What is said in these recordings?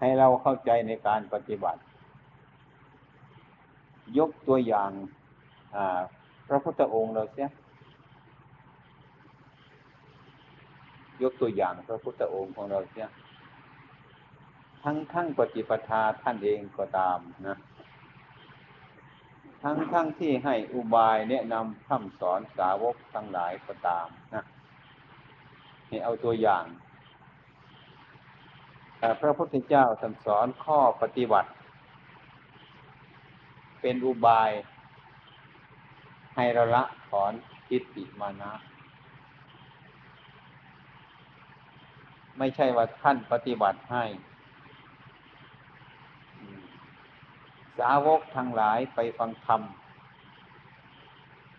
ให้เราเข้าใจในการปฏิบัติ ยกตัวอย่างพระพุทธองค์เราเสียยกตัวอย่างพระพุทธองค์ของเราเสียทั้งทั้งปฏิปทาท่านเองก็ตามนะ ทั้งทั้งที่ให้อุบายแนะนำคำสอนสาวกทั้งหลายก็ตามนะให้เอาตัวอย่าง พระพุทธเจ้าสั่งสอนข้อปฏิบัติ เป็นอุบาย ให้เราละถอนทิฏฐิมานะ ไม่ใช่ว่าท่านปฏิบัติให้ สาวกทั้งหลายไปฟังธรรม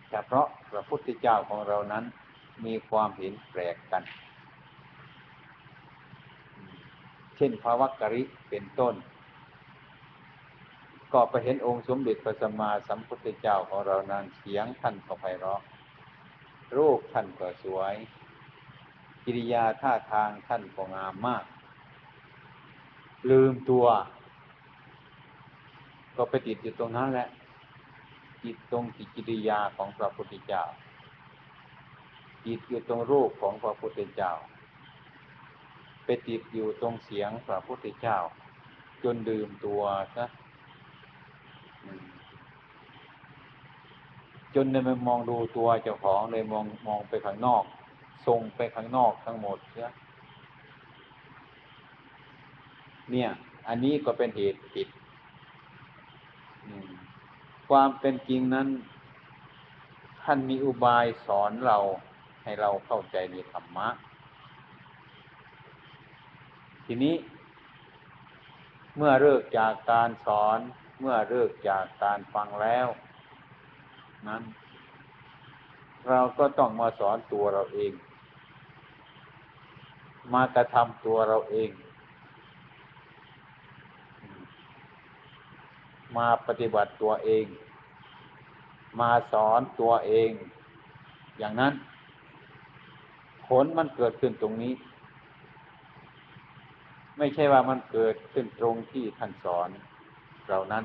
แต่เพราะพระพุทธเจ้าของเรานั้นมีความเห็นแปลกกัน เช่นภาวะกริเป็นต้น ก็ไปเห็นองค์สมเด็จพระสัมมาสัมพุทธเจ้าของเรานั้นเสียงท่านก็ไพเราะรูปท่านก็สวย กิริยาท่าทางท่านก็งามมาก ลืมตัว ก็ไปติดอยู่ตรงนั้นแหละจิตตรงกิริยาของพระพุทธเจ้าจิตอยู่ตรงรูปของพระพุทธเจ้า ไปติดอยู่ตรงเสียงพระพุทธเจ้า จนดื่มตัวซะจนเลยมองดูตัวเจ้าของเลยมองมองไปข้างนอกส่งไปข้างนอกทั้งหมดเสียเนี่ย อันนี้ก็เป็นเหตุผิดความเป็นจริงนั้น ท่านมีอุบายสอนเราให้เราเข้าใจในธรรมะ ทีนี้ เมื่อเลิกจากการสอน เมื่อเลิกจากการฟังแล้ว นั้น เราก็ต้องมาสอนตัวเราเอง มากระทำตัวเราเอง มาปฏิบัติตัวเอง มาสอนตัวเอง อย่างนั้น ผลมันเกิดขึ้นตรงนี้ ไม่ใช่ว่ามันเกิดขึ้นตรงที่ท่านสอนเรานั้น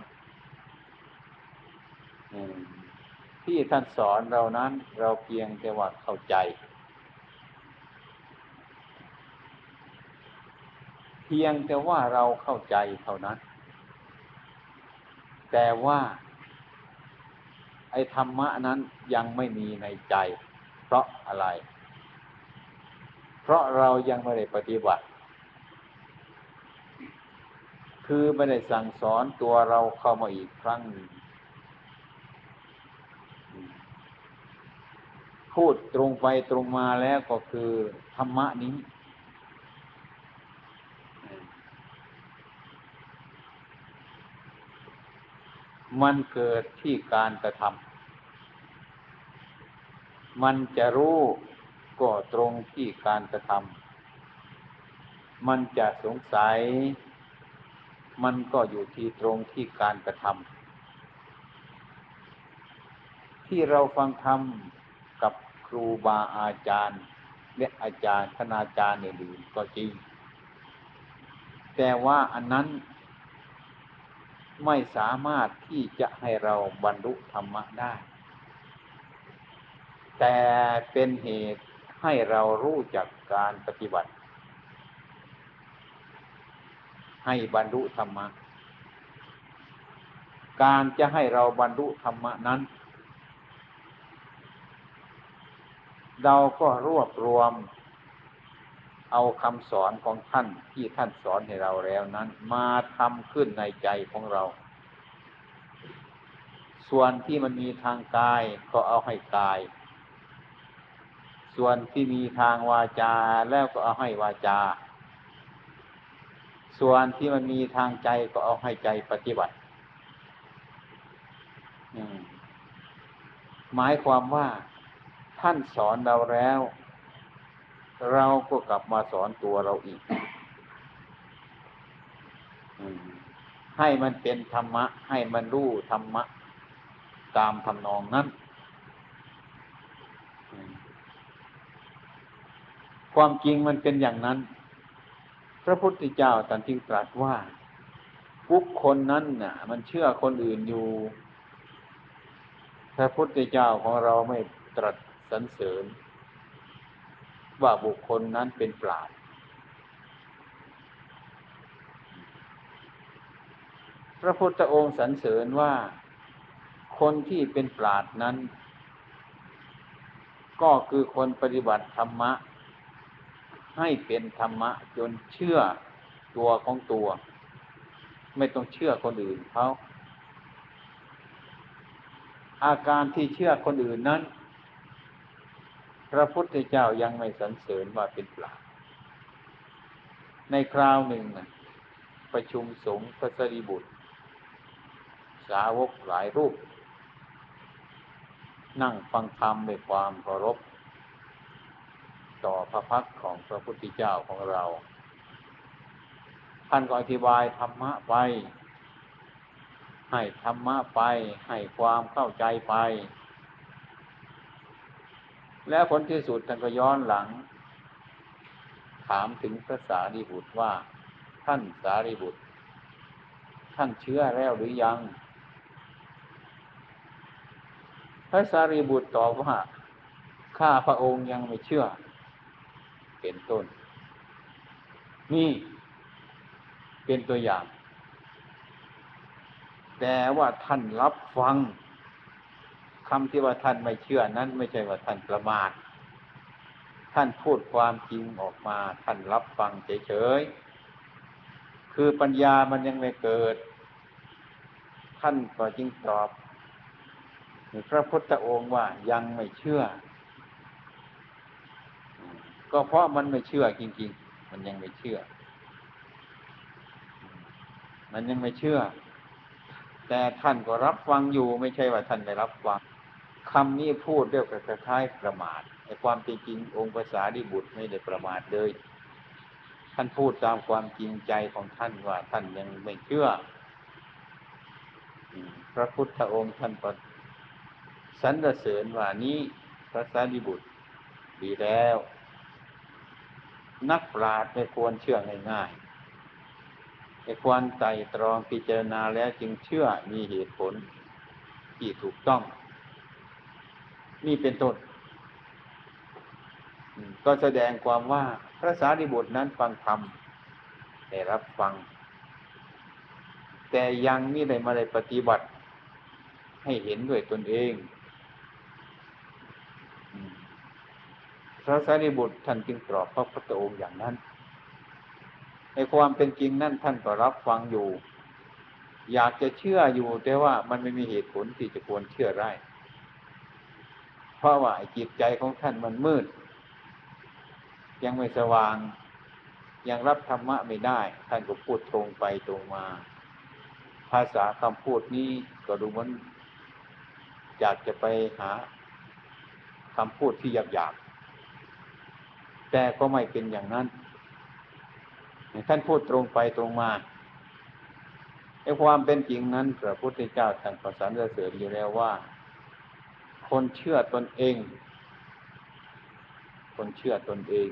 ที่ท่านสอนเรานั้น เราเพียงแต่ว่าเข้าใจ เพียงแต่ว่าเราเข้าใจเท่านั้น แต่ว่า ไอ้ธรรมะนั้นยังไม่มีในใจ เพราะอะไร เพราะเรายังไม่ได้ปฏิบัติ คือไม่ได้สั่งสอนตัวเราเข้ามาอีกครั้งหนึ่งพูดตรงไปตรงมาแล้วก็คือธรรมะนี้ มันเกิดที่การกระทำมันจะรู้ก็ตรงที่การกระทำมันจะสงสัย มันก็อยู่ที่ตรงที่การกระทำที่เราฟังธรรมกับครูบาอาจารย์ และอาจารย์คณาจารย์อื่นก็จริง แต่ว่าอันนั้นไม่สามารถที่จะให้เราบรรลุธรรมะได้ แต่เป็นเหตุให้เรารู้จักการปฏิบัติ ให้บรรลุธรรมะ การจะให้เราบรรลุธรรมะนั้น เราก็รวบรวม เอาคำสอนของท่านที่ท่านสอนให้เราแล้วนั้น มาทำขึ้นในใจของเรา ส่วนที่มันมีทางกายก็เอาให้กายส่วนที่มีทางวาจาแล้วก็เอาให้วาจา ส่วนที่มันมีทางใจก็เอาให้ใจปฏิบัติหมายความว่าท่านสอนเราแล้ว เราก็กลับมาสอนตัวเราอีกให้มันเป็นธรรมะ ให้มันรู้ธรรมะ ตามทำนองนั้น ความจริงมันเป็นอย่างนั้น พระพุทธเจ้าตันจึงตรัสว่าบุคคลนั้นน่ะ มันเชื่อคนอื่นอยู่ พระพุทธเจ้าของเราไม่ตรัสสรรเสริญ ว่าบุคคลนั้นเป็นปราชญ์พระพุทธองค์สรรเสริญว่า คนที่เป็นปราดนั้น ก็คือคนปฏิบัติธรรมะ ให้เป็นธรรมะ จนเชื่อตัวของตัว ไม่ต้องเชื่อคนอื่นเขาอาการที่เชื่อคนอื่นนั้น พระพุทธเจ้ายังไม่สรรเสริญว่าเป็นปราในคราวหนึ่งประชุมสงฆ์พระสรีบุตร สาวกหลายรูป นั่งฟังธรรมด้วยความเคารพ ต่อพระพักของพระพุทธเจ้าของเรา ท่านก็อธิบายธรรมะไป ให้ธรรมะไป ให้ความเข้าใจไป แล้วผลที่สุดท่านก็ย้อนหลัง ถามถึงพระสารีบุตรว่า ท่านสารีบุตร ท่านเชื่อแล้วหรือยังพระสารีบุตรตอบว่าข้าพระองค์ยังไม่เชื่อ เป็นต้น นี่เป็นตัวอย่าง แต่ว่าท่านรับฟังคำที่ว่าท่านไม่เชื่อนั้น ไม่ใช่ว่าท่านประมาทท่านพูดความจริงออกมา ท่านรับฟังเฉยๆ คือปัญญามันยังไม่เกิด ท่านก็จึงตอบพระพุทธองค์ว่ายังไม่เชื่อ ก็เพราะมันไม่เชื่อจริง ๆ มันยังไม่เชื่อ มันยังไม่เชื่อ แต่ท่านก็รับฟังอยู่ ไม่ใช่ว่าท่านไม่รับฟังคำนี้พูดเรียกว่าคล้ายประมาทในความจริงองค์ภาษาดิบุตรไม่ได้ประมาทเลย ท่านพูดตามความจริงใจของท่านว่า ท่านยังไม่เชื่อพระพุทธองค์ท่านสรรเสริญว่านี้พระสารีบุตรดีแล้ว นักปราชญ์ไม่ควรเชื่อง่ายๆไม่ควรไต่ตรองพิจารณาแล้วจึงเชื่อมีเหตุผลที่ถูกต้อง นี่เป็นต้นก็แสดงความว่าพระสารีบุตรนั้นฟังธรรมได้รับฟัง แต่ยังไม่ได้มาได้ปฏิบัติ ให้เห็นด้วยตนเอง พระสารีบุตรท่านจึงตอบพระพุทธองค์อย่างนั้น ในความเป็นจริงนั่นท่านก็รับฟังอยู่ อยากจะเชื่ออยู่แต่ว่ามันไม่มีเหตุผลที่จะควรเชื่อได้ เพราะว่าจิตใจของท่านมันมืด ยังไม่สว่าง ยังรับธรรมะไม่ได้ ท่านก็พูดตรงไปตรงมา ภาษาคำพูดนี้ก็ดูเหมือนอยากจะไปหาคำพูดที่หยาบ แต่ก็ไม่เป็นอย่างนั้นท่านพูดตรงไปตรงมาในความเป็นจริงนั้นพระพุทธเจ้าท่านประสานเสริญอยู่แล้วว่า คนเชื่อตนเอง คนเชื่อตนเอง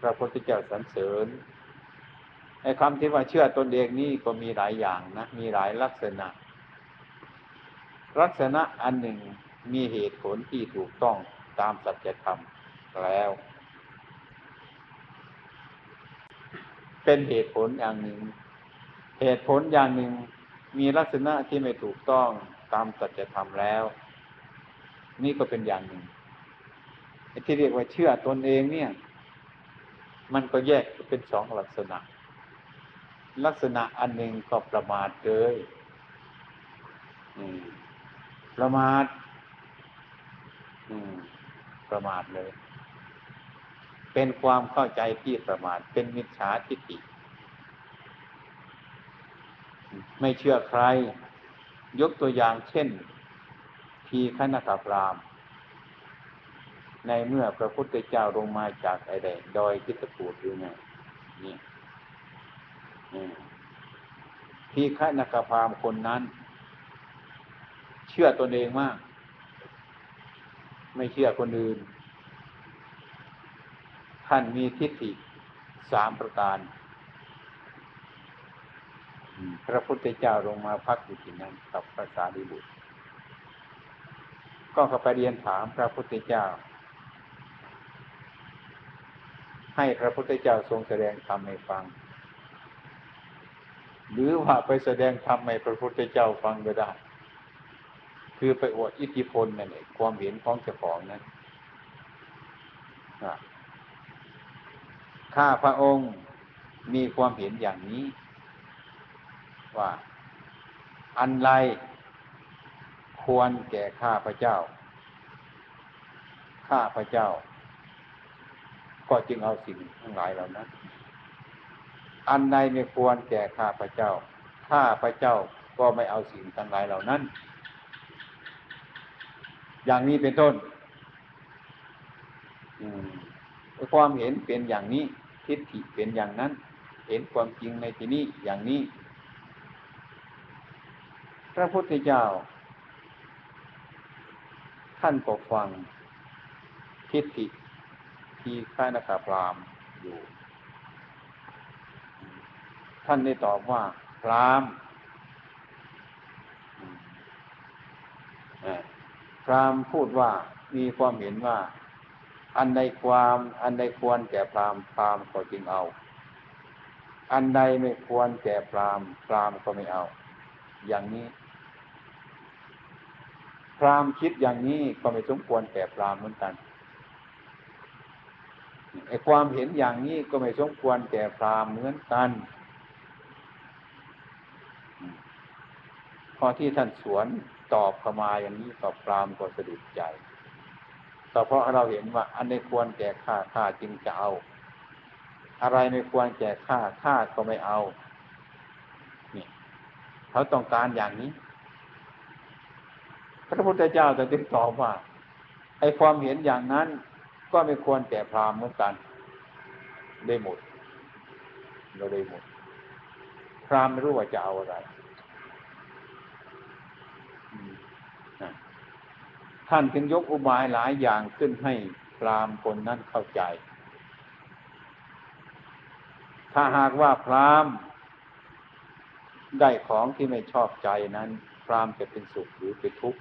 พระพุทธเจ้าสรรเสริญไอ้คำที่ว่าเชื่อตนเองนี่ก็มีหลายอย่างนะ มีหลายลักษณะ ลักษณะอันหนึ่งมีเหตุผลที่ถูกต้องตามสัจธรรม แล้ว เป็นเหตุผลอย่างหนึ่ง เหตุผลอย่างหนึ่งมีลักษณะที่ไม่ถูกต้องตามสัจธรรมแล้ว นี่ก็เป็นอย่างหนึ่งที่เรียกว่าเชื่อตนเองเนี่ย มันก็แยกเป็นสองลักษณะ ลักษณะอันหนึ่งก็ประมาทเลยประมาทประมาทเลย เป็นความเข้าใจที่ประมาทเป็นมิจฉาทิฏฐิไม่เชื่อใคร ยกตัวอย่างเช่น ทีขณกพราม ในเมื่อพระพุทธเจ้าลงมาจากไอแดดอยทิฏฐูดอยู่ไงนี่ทีฆนกพรามคนนั้น เชื่อตนเองมาก ไม่เชื่อคนอื่น ท่านมีทิฏฐิสามประการพระพุทธเจ้าลงมาพักอยู่ที่นั้นกับพระสารีบุตร ก็เข้าไปเรียนถามพระพุทธเจ้า ให้พระพุทธเจ้าทรงแสดงธรรมให้ฟัง หรือว่าไปแสดงธรรมให้พระพุทธเจ้าฟังก็ได้ คือไปอวดอิทธิพลนั่นเองความเห็นของเจ้าของนั้น ข้าพระองค์มีความเห็นอย่างนี้ ว่า อันไรควรแก่ข้าพระเจ้า ข้าพระเจ้า ก็จึงเอาสิ่งทั้งหลายเหล่านั้นอันใดไม่ควรแก่ข้าพระเจ้า ข้าพระเจ้าก็ไม่เอาสิ่งทั้งหลายเหล่านั้น อย่างนี้เป็นต้นความเห็นเป็นอย่างนี้ ทิฏฐิเป็นอย่างนั้น เห็นความจริงในที่นี้อย่างนี้ พระพุทธเจ้า ท่านก็ฟังทิฏฐิที่ข้านาคาพรามอยู่ ท่านได้ตอบว่าพรามพรามพูดว่ามีความเห็นว่า อันใดความอันใดควรแก่พรามพรามก็จึงเอา อันใดไม่ควรแก่พรามพรามก็ไม่เอา อย่างนี้ พรามคิดอย่างนี้ก็ไม่สมควรแก่พรามเหมือนกันไอ้ความเห็นอย่างนี้ก็ไม่สมควรแก่พรามเหมือนกันพอที่ท่านสวนตอบเข้ามาอย่างนี้ตอบพรามก็สะดุดใจ ก็เพราะเราเห็นว่า อันไม่ควรแก่ข้าข้าจึงจะเอา อะไรไม่ควรแก่ข้าข้าก็ไม่เอาเนี่ยเขาต้องการอย่างนี้ พระพุทธเจ้าจะติดตอบว่าไอ้ความเห็นอย่างนั้นก็ไม่ควรแก่พรามเหมือนกัน ได้หมดเราได้หมดพรามไม่รู้ว่าจะเอาอะไร ท่านจึงยกอุบายหลายอย่างขึ้นให้พรามคนนั้นเข้าใจ ถ้าหากว่าพรามได้ของที่ไม่ชอบใจนั้น พรามจะเป็นสุขหรือเป็นทุกข์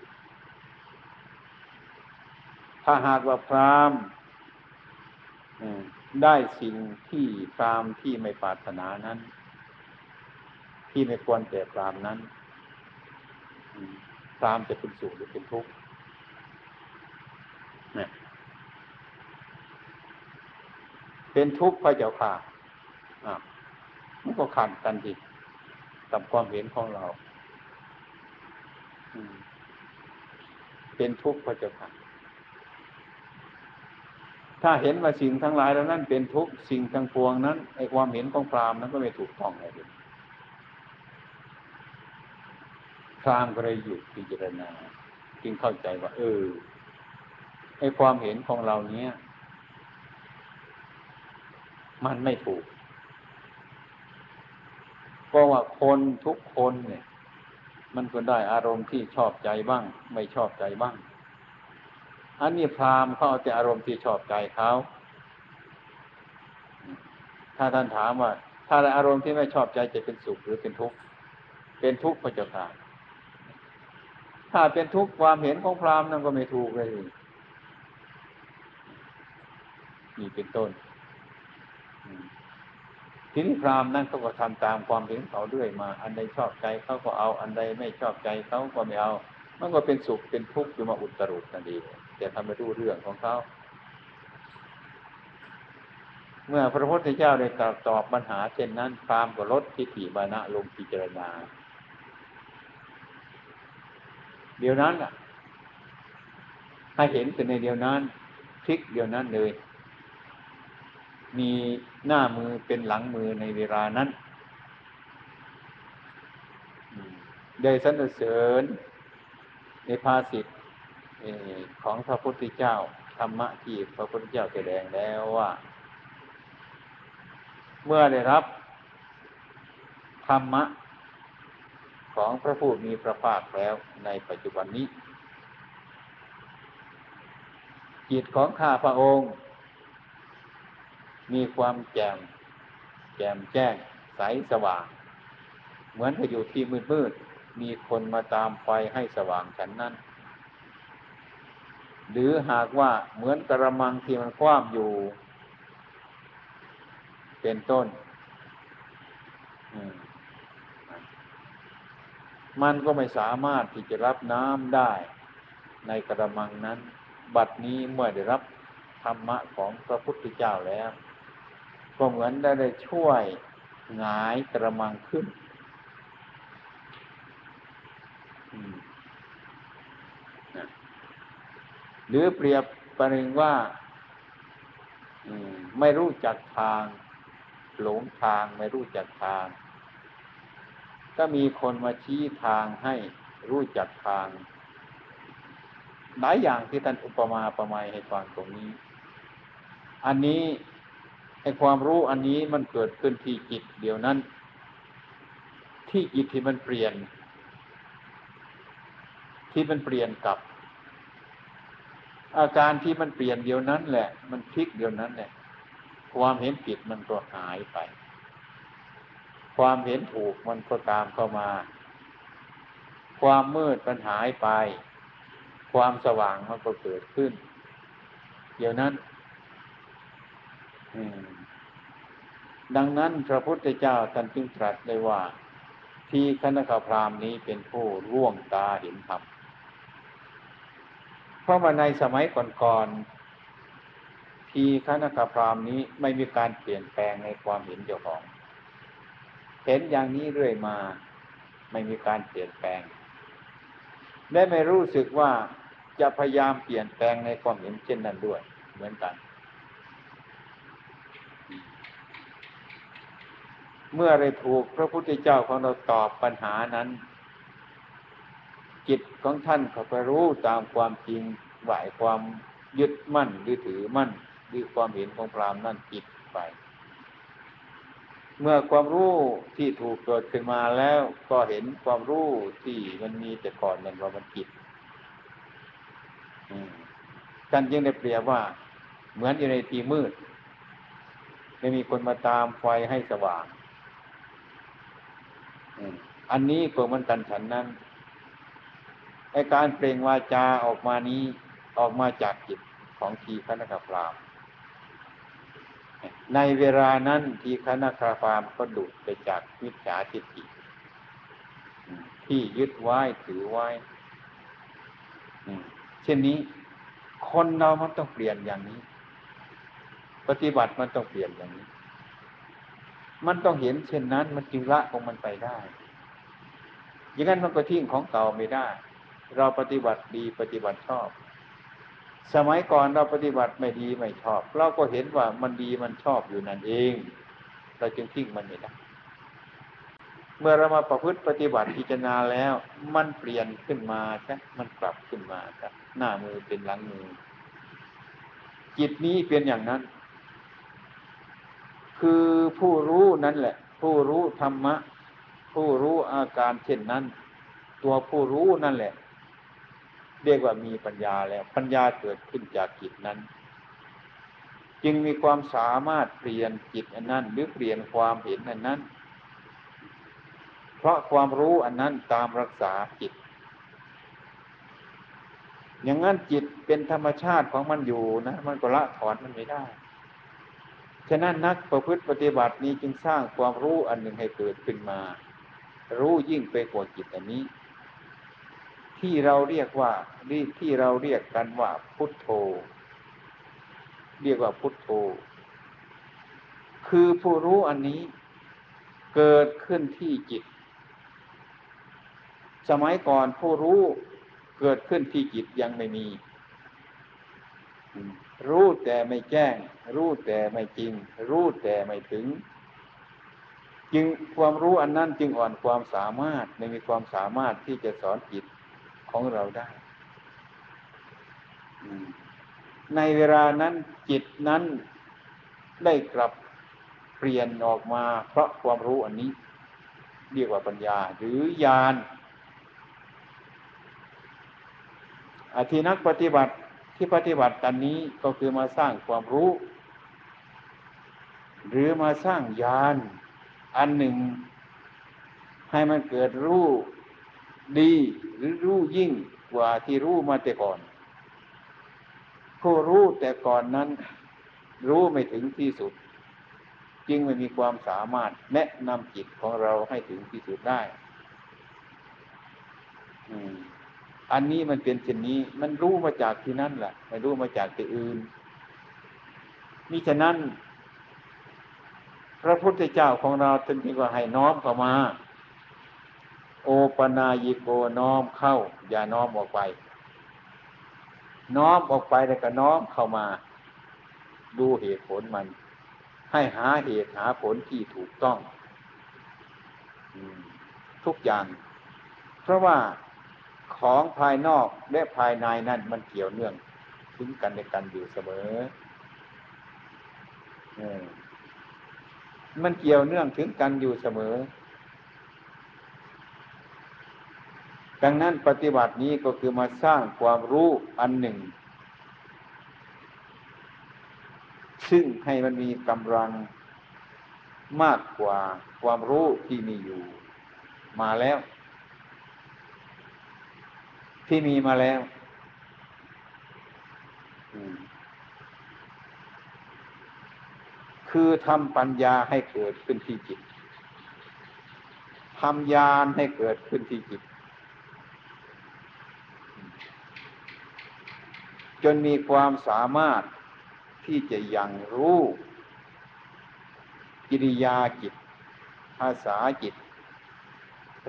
ถ้าหากว่าพรามได้สิ่งที่พรามที่ไม่ปรารถนานั้น ที่ไม่ควรแก่พรามนั้นพรามจะเป็นสุขหรือเป็นทุกข์ เนี่ยเป็นทุกข์พระเจ้าค่ะอ่ามันก็ขัดกันดิกับความเห็นของเรา เป็นทุกข์พระเจ้าค่ะถ้าเห็นว่าสิ่งทั้งหลายแล้วนั้น เป็นทุกข์สิ่งทั้งปวงนั้นไอความเห็นของพรามนั้นก็ไม่ถูกต้องเลยพรามก็เลยหยุดพิจารณา จึงเข้าใจว่า เออ ไอ้ความเห็นของเราเนี้ย มันไม่ถูก เพราะว่าคนทุกคนเนี่ย มันก็ได้อารมณ์ที่ชอบใจบ้าง ไม่ชอบใจบ้าง อันนี้พรามเขาเอาแต่อารมณ์ที่ชอบใจเขาถ้าท่านถามว่า ถ้าอารมณ์ที่ไม่ชอบใจจะเป็นสุขหรือเป็นทุกข์เป็นทุกข์พระเจ้าค่ะถ้าเป็นทุกข์ความเห็นของพรามนั่นก็ไม่ถูกเลย นี่เป็นต้นทีนี้พรามนั่นเขาก็ทำตามความเห็นเขาเรื่อยมา อันใดชอบใจเขาก็เอาอันใดไม่ชอบใจเขาก็ไม่เอา มันก็เป็นสุขเป็นทุกข์อยู่มาอุตรุดนั่นเองแต่ทำไม่รู้เรื่องของเขาเมื่อพระพุทธเจ้าได้ตอบตอบปัญหาเช่นนั้นพรามก็ลดทิฏฐิบานะลงพิจารณา เดี๋ยวนั้นอะให้เห็นแต่ในเดียวนั้นพลิกเดียวนั้นเลย มีหน้ามือเป็นหลังมือในเวลานั้นได้สรรเสริญในภาสิทธิ์ของพระพุทธเจ้าธรรมะที่พระพุทธเจ้าแสดงแล้วว่า เมื่อได้รับธรรมะของพระผู้มีพระภาคแล้วในปัจจุบันนี้จิตของข้าพระองค์ มีความแจ่มแจ่มแจ้งใสสว่าง เหมือนไปอยู่ที่มืดมืดมีคนมาตามไฟให้สว่างฉันนั้น หรือหากว่าเหมือนกระมังที่มันคว่ำอยู่ เป็นต้นมันก็ไม่สามารถที่จะรับน้ำได้ ในกระมังนั้น บัดนี้เมื่อได้รับธรรมะของพระพุทธเจ้าแล้ว ก็เหมือนได้ได้ช่วยหงายกระมังขึ้นหรือเปรียบประหนึ่งว่าไม่รู้จักทาง หลงทางไม่รู้จักทาง ก็มีคนมาชี้ทางให้รู้จักทาง หลายอย่างที่ท่านอุปมาประไมยให้ฟังตรงนี้ อันนี้ อความรู้อันนี้มันเกิดขึ้นที่จิตเดียวนั้น ที่จิตที่มันเปลี่ยน ที่มันเปลี่ยนกับ อาการที่มันเปลี่ยนเดียวนั้นแหละ มันพลิกเดียวนั้นแหละความเห็นผิดมันก็หายไป ความเห็นถูกมันก็ตามเข้ามา ความมืดมันหายไป ความสว่างมันก็เกิดขึ้น เดี๋ยวนั้น อืม ดังนั้นพระพุทธเจ้าท่านจึงตรัสได้ว่า ที่คณะพรามนี้เป็นผู้ร่วงตาเห็นธรรมเพราะว่าในสมัยก่อนๆที่คณะพรามนี้ไม่มีการเปลี่ยนแปลงในความเห็นเจ้าของ เห็นอย่างนี้เรื่อยมา ไม่มีการเปลี่ยนแปลงได้ไม่รู้สึกว่าจะพยายามเปลี่ยนแปลงในความเห็นเช่นนั้นด้วย เหมือนกัน เมื่อได้ถูกพระพุทธเจ้าของเราตอบปัญหานั้น จิตของท่านเขาไปรู้ตามความจริงไหวความยึดมั่นหรือถือมั่นหรือความเห็นของพรามนั่นจิตไป เมื่อความรู้ที่ถูกเกิดขึ้นมาแล้วก็เห็นความรู้ที่มันมีแต่ก่อนนั้นว่ามันจิตท่านจึงได้เปรียบว่า เหมือนอยู่ในที่มืด ไม่มีคนมาตามไฟให้สว่าง อันนี้ก็มันกันฉันนั้นไอการเปล่งวาจาออกมานี้ออกมาจากจิตของทีคณะพรามในเวลานั้นทีคณะพรามก็ดุดไปจากมิจฉาทิฏฐิที่ยึดไว้ถือไว้เช่นนี้ คนเรามันต้องเปลี่ยนอย่างนี้ ปฏิบัติมันต้องเปลี่ยนอย่างนี้ มันต้องเห็นเช่นนั้น มันจึงละของมันไปได้ อย่างนั้นมันก็ทิ้งของเก่าไม่ได้ เราปฏิบัติดีปฏิบัติชอบ สมัยก่อนเราปฏิบัติไม่ดีไม่ชอบ เราก็เห็นว่ามันดีมันชอบอยู่นั่นเอง เราจึงทิ้งมันไม่ได้ เมื่อเรามาประพฤติปฏิบัติพิจารณาแล้ว มันเปลี่ยนขึ้นมาใช่มันกลับขึ้นมาครับหน้ามือเป็นหลังมือ จิตนี้เป็นอย่างนั้น คือผู้รู้นั่นแหละ ผู้รู้ธรรมะ ผู้รู้อาการเช่นนั้น ตัวผู้รู้นั่นแหละ เรียกว่ามีปัญญาแล้ว ปัญญาเกิดขึ้นจากจิตนั้น จึงมีความสามารถเปลี่ยนจิตอันนั้น หรือเปลี่ยนความเห็นอันนั้น เพราะความรู้อันนั้นตามรักษาจิตอย่างนั้นจิตเป็นธรรมชาติของมันอยู่นะ มันก็ละถอนมันไม่ได้ ฉะนั้นนักประพฤติปฏิบัตินี้จึงสร้างความรู้อันหนึ่งให้เกิดขึ้นมา รู้ยิ่งไปกว่าจิตอันนี้ ที่เราเรียกว่าที่เราเรียกกันว่าพุทโธ เรียกว่าพุทโธ คือผู้รู้อันนี้เกิดขึ้นที่จิต สมัยก่อนผู้รู้เกิดขึ้นที่จิตยังไม่มี รู้แต่ไม่แจ้ง รู้แต่ไม่จริง รู้แต่ไม่ถึง จึงความรู้อันนั้นจึงอ่อนความสามารถไม่มีความสามารถที่จะสอนจิตของเราได้ในเวลานั้นจิตนั้นได้กลับเปลี่ยนออกมา เพราะความรู้อันนี้ เรียกว่าปัญญา หรือญาณอที่นักปฏิบัติ ที่ปฏิบัติกันนี้ก็คือมาสร้างความรู้ หรือมาสร้างยานอันหนึ่ง ให้มันเกิดรู้ดีหรือรู้ยิ่งกว่าที่รู้มาแต่ก่อน ผู้รู้แต่ก่อนนั้น รู้ไม่ถึงที่สุด จึงไม่มีความสามารถแนะนำจิตของเราให้ถึงที่สุดได้อั อันนี้มันเป็นเช่นนี้ มันรู้มาจากที่นั่นแหละไม่รู้มาจากที่อื่นนี่ฉะนั้น พระพุทธเจ้าของเราจึงจึงว่าให้น้อมเข้ามา โอปนายิโกน้อมเข้า อย่าน้อมออกไป น้อมออกไปแล้วก็น้อมเข้ามา ดูเหตุผลมัน ให้หาเหตุหาผลที่ถูกต้องทุกอย่าง เพราะว่า ของภายนอกและภายในนั่นมันเกี่ยวเนื่องถึงกันในกันอยู่เสมอมันเกี่ยวเนื่องถึงกันอยู่เสมอ ดังนั้นปฏิบัตินี้ก็คือมาสร้างความรู้อันหนึ่ง ซึ่งให้มันมีกำลังมากกว่าความรู้ที่มีอยู่มาแล้ว ที่มีมาแล้วคือทำปัญญาให้เกิดขึ้นที่จิตทำญาณให้เกิดขึ้นที่จิต จนมีความสามารถที่จะยังรู้กิริยาจิต ภาษาจิต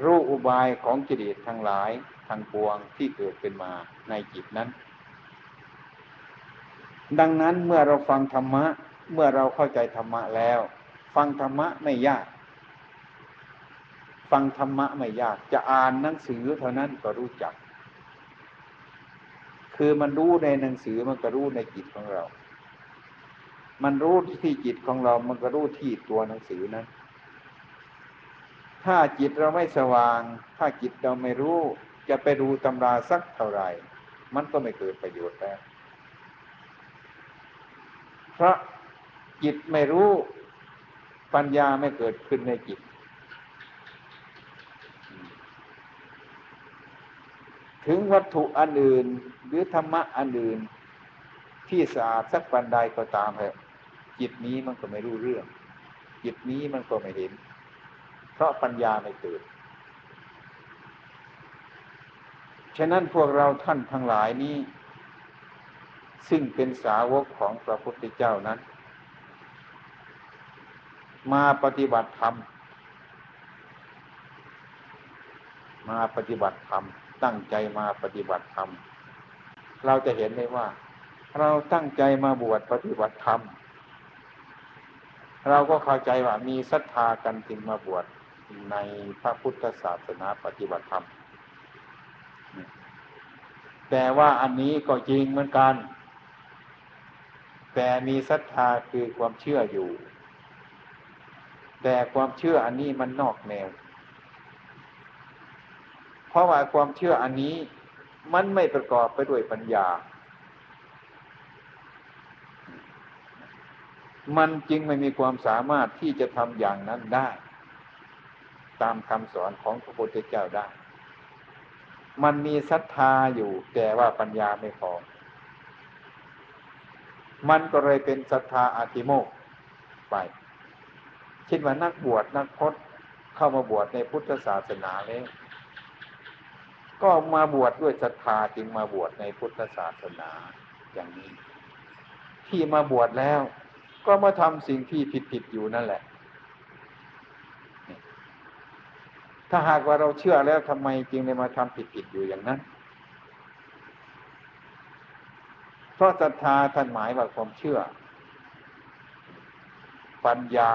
รู้อุบายของจิตทั้งหลาย ทางปวงที่เกิดขึ้นมาในจิตนั้น ดังนั้นเมื่อเราฟังธรรมะ เมื่อเราเข้าใจธรรมะแล้ว ฟังธรรมะไม่ยาก ฟังธรรมะไม่ยาก จะอ่านหนังสือเท่านั้นก็รู้จัก คือมันรู้ในหนังสือมันก็รู้ในจิตของเรา มันรู้ที่จิตของเรา มันก็รู้ที่ตัวหนังสือนั้นถ้าจิตเราไม่สว่าง ถ้าจิตเราไม่รู้ จะไปดูตำราสักเท่าไหร่ มันก็ไม่เกิดประโยชน์แล้วเพราะจิตไม่รู้ปัญญาไม่เกิดขึ้นในจิต ถึงวัตถุอันอื่นหรือธรรมะอันอื่น ที่สะอาดสักปันใดก็ตามเถอะจิตนี้มันก็ไม่รู้เรื่อง จิตนี้มันก็ไม่เห็น เพราะปัญญาไม่เกิด ฉะนั้นพวกเราท่านทั้งหลายนี้ ซึ่งเป็นสาวกของพระพุทธเจ้านั้น มาปฏิบัติธรรม มาปฏิบัติธรรม ตั้งใจมาปฏิบัติธรรม เราจะเห็นเลยว่า เราตั้งใจมาบวชปฏิบัติธรรม เราก็เข้าใจว่ามีศรัทธากันจึงมาบวชในพระพุทธศาสนาปฏิบัติธรรม แต่ว่าอันนี้ก็จริงเหมือนกัน แต่มีศรัทธาคือความเชื่ออยู่ แต่ความเชื่ออันนี้มันนอกแนว เพราะว่าความเชื่ออันนี้มันไม่ประกอบไปด้วยปัญญา มันจึงไม่มีความสามารถที่จะทำอย่างนั้นได้ ตามคำสอนของพระพุทธเจ้าได้ มันมีศรัทธาอยู่ แต่ว่าปัญญาไม่พอ มันก็เลยเป็นศรัทธาอาติโมกไปเช่นว่านักบวชนักพจน์เข้ามาบวชในพุทธศาสนาแล้วก็มาบวชดด้วยศรัทธาจึงมาบวชในพุทธศาสนาอย่างนี้ ที่มาบวชแล้ว ก็มาทำสิ่งที่ผิดผิดอยู่นั่นแหละ ถ้าหากว่าเราเชื่อแล้วทำไมจึงได้มาทำผิดผิดอยู่อย่างนั้น เพราะศรัทธาท่านหมายว่าความเชื่อ ปัญญา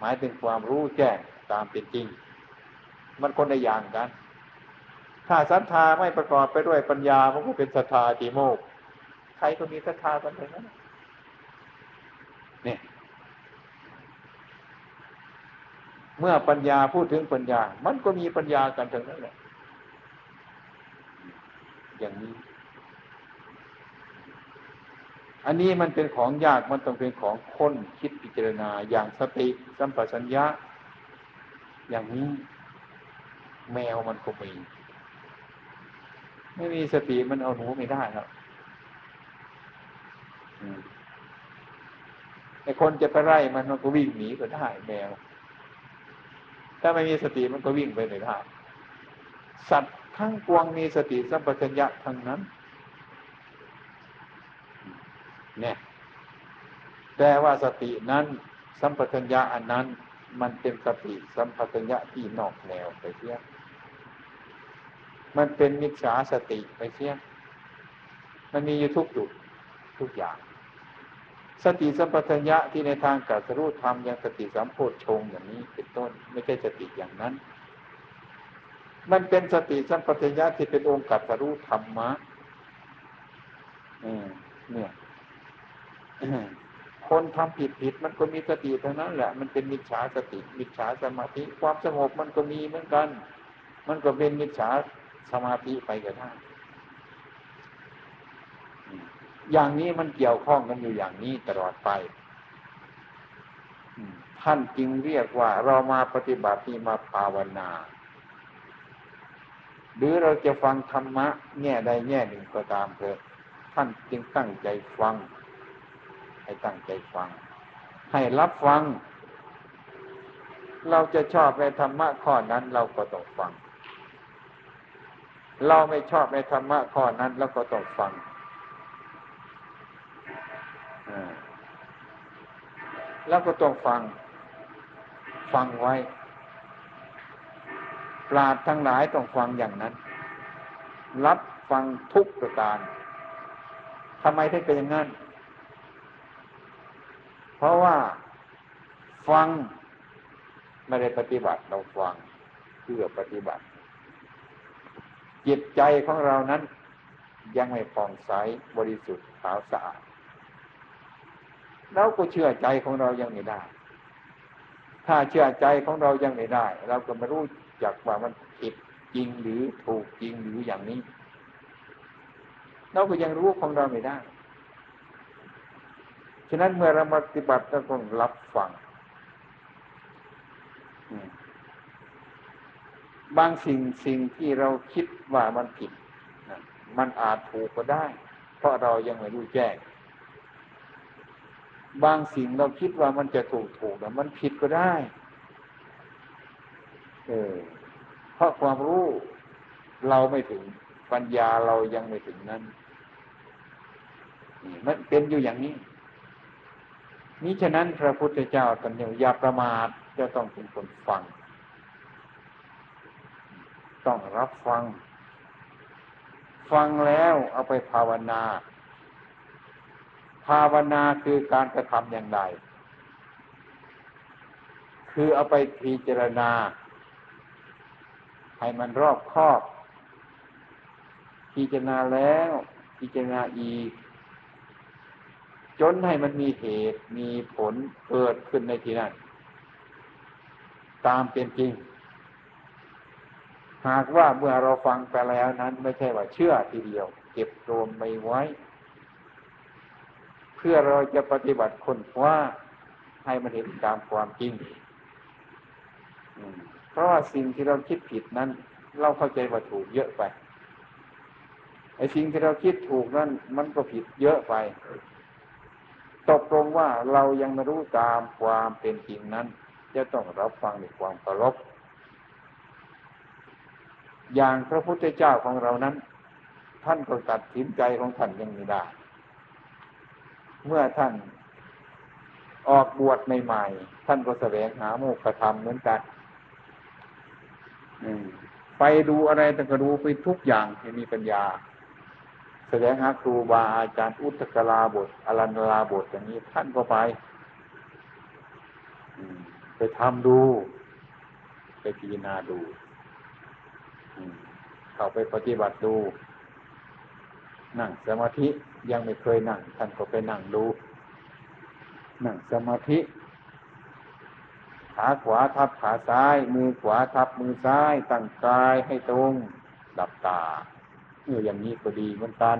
หมายถึงความรู้แจ้งตามเป็นจริง มันคนในอย่างกัน ถ้าศรัทธาไม่ประกอบไปด้วยปัญญามันก็เป็นศรัทธาติโมก ใครก็มีศรัทธากันเลยนะเนี่ย เมื่อปัญญาพูดถึงปัญญา มันก็มีปัญญากันทั้งนั้นแหละอย่างนี้ อันนี้มันเป็นของยากมันต้องเป็นของค้นคิดพิจารณาอย่างสติสัมปชัญญะ อย่างนี้ แมวมันก็มีไม่มีสติมันเอาหนูไม่ได้ครับไอคนจะไปไล่มันมันก็วิ่งหนีก็ได้แมว ถ้าไม่มีสติมันก็วิ่งไปไม่ได้สัตว์ทั้งปวงมีสติสัมปชัญญะทั้งนั้น เนี่ยแต่ว่าสตินั้น สัมปชัญญะอันนั้น มันเป็นสติสัมปชัญญะที่นอกแนวไปเสียมันเป็นมิจฉาสติไปเสียมันมีอยู่ทุกจุดทุกอย่าง สติสัมปชัญญะที่ในทางกัสรู้ธรรมอย่างสติสัมโพชงอย่างนี้เป็นต้น ไม่ใช่สติอย่างนั้น มันเป็นสติสัมปชัญญะที่เป็นองค์กัสรู้ธรรมะเนี่ยคนทำผิดผิดมันก็มีสติเท่านั้นแหละ มันเป็นมิจฉาสติ มิจฉาสมาธิ ความสงบมันก็มีเหมือนกัน มันก็เป็นมิจฉาสมาธิไปกันได้ อย่างนี้มันเกี่ยวข้องกันอยู่อย่างนี้ตลอดไปท่านจึงเรียกว่าเรามาปฏิบัติที่มาภาวนา หรือเราจะฟังธรรมะ แง่ใดแง่หนึ่งก็ตามเถอะท่านจึงตั้งใจฟัง ให้ตั้งใจฟัง ให้รับฟัง เราจะชอบในธรรมะข้อนั้นเราก็ต้องฟัง เราไม่ชอบในธรรมะข้อนั้นแล้วก็ต้องฟัง แล้วก็ต้องฟัง ฟังไว้ ปราดทั้งหลายต้องฟังอย่างนั้น รับฟังทุกประการทำไมถึงเป็นอย่างนั้น เพราะว่าฟังไม่ได้ปฏิบัติเราฟังเพื่อปฏิบัติ จิตใจของเรานั้นยังไม่ผ่องใสบริสุทธิ์ขาวสะอาด เราก็เชื่อใจของเรายังไม่ได้ ถ้าเชื่อใจของเรายังไม่ได้ เราก็ไม่รู้จักว่ามันผิดจริงหรือถูกจริงหรืออย่างนี้ เราก็ยังรู้ของเราไม่ได้ ฉะนั้นเมื่อเราปฏิบัติเราต้องรับฟังบางสิ่งสิ่งที่เราคิดว่ามันผิด มันอาจถูกก็ได้ เพราะเรายังไม่รู้แจ้ง บางสิ่งเราคิดว่ามันจะถูกถูกแต่มันผิดก็ได้ เออ เพราะความรู้เราไม่ถึงปัญญาเรายังไม่ถึงนั้นมันเป็นอยู่อย่างนี้นี้ฉะนั้นพระพุทธเจ้าตรัสอย่าประมาทจะต้องเป็นคนฟัง ต้องรับฟัง ฟังแล้วเอาไปภาวนาาวนาคือการกระทำอย่างไร คือเอาไปพิจารณา ให้มันรอบคอบ พิจารณาแล้ว พิจารณาอีก จนให้มันมีเหตุมีผลเกิดขึ้นในที่นั้น ตามเป็นจริง หากว่าเมื่อเราฟังไปแล้วนั้น ไม่ใช่ว่าเชื่อทีเดียว เก็บรวมไม่ไว้ เพื่อเราจะปฏิบัติคนว่าให้มันเห็นตามความจริงเพราะว่าสิ่งที่เราคิดผิดนั้น เราเข้าใจว่าถูกเยอะไปไอ้สิ่งที่เราคิดถูกนั้นมันก็ผิดเยอะไป ตกลงว่าเรายังไม่รู้ตามความเป็นจริงนั้น จะต้องรับฟังในความเคารพอย่างพระพุทธเจ้าของเรานั้น ท่านก็ตัดสินใจของท่านยังไม่ได้ เมื่อท่านออกบวชใหม่ๆ ท่านก็แสวงหาโมกขธรรมเหมือนกันไปดูอะไรแต่ก็ดูไปทุกอย่างที่มีปัญญา แสดงหาครูบาอาจารย์อุตกลาบทอรันลาบทอย่างนี้ท่านก็ไปไปทำดู ไปพิจารณาดูเข้าไปปฏิบัติดู นั่งสมาธิยังไม่เคยนั่งท่านก็ไปนั่งดูนั่งสมาธิ ขาขวาทับขาซ้าย มือขวาทับมือซ้ายตั้งกายให้ตรงดับตาเอออย่างนี้ก็ดีเหมือนกัน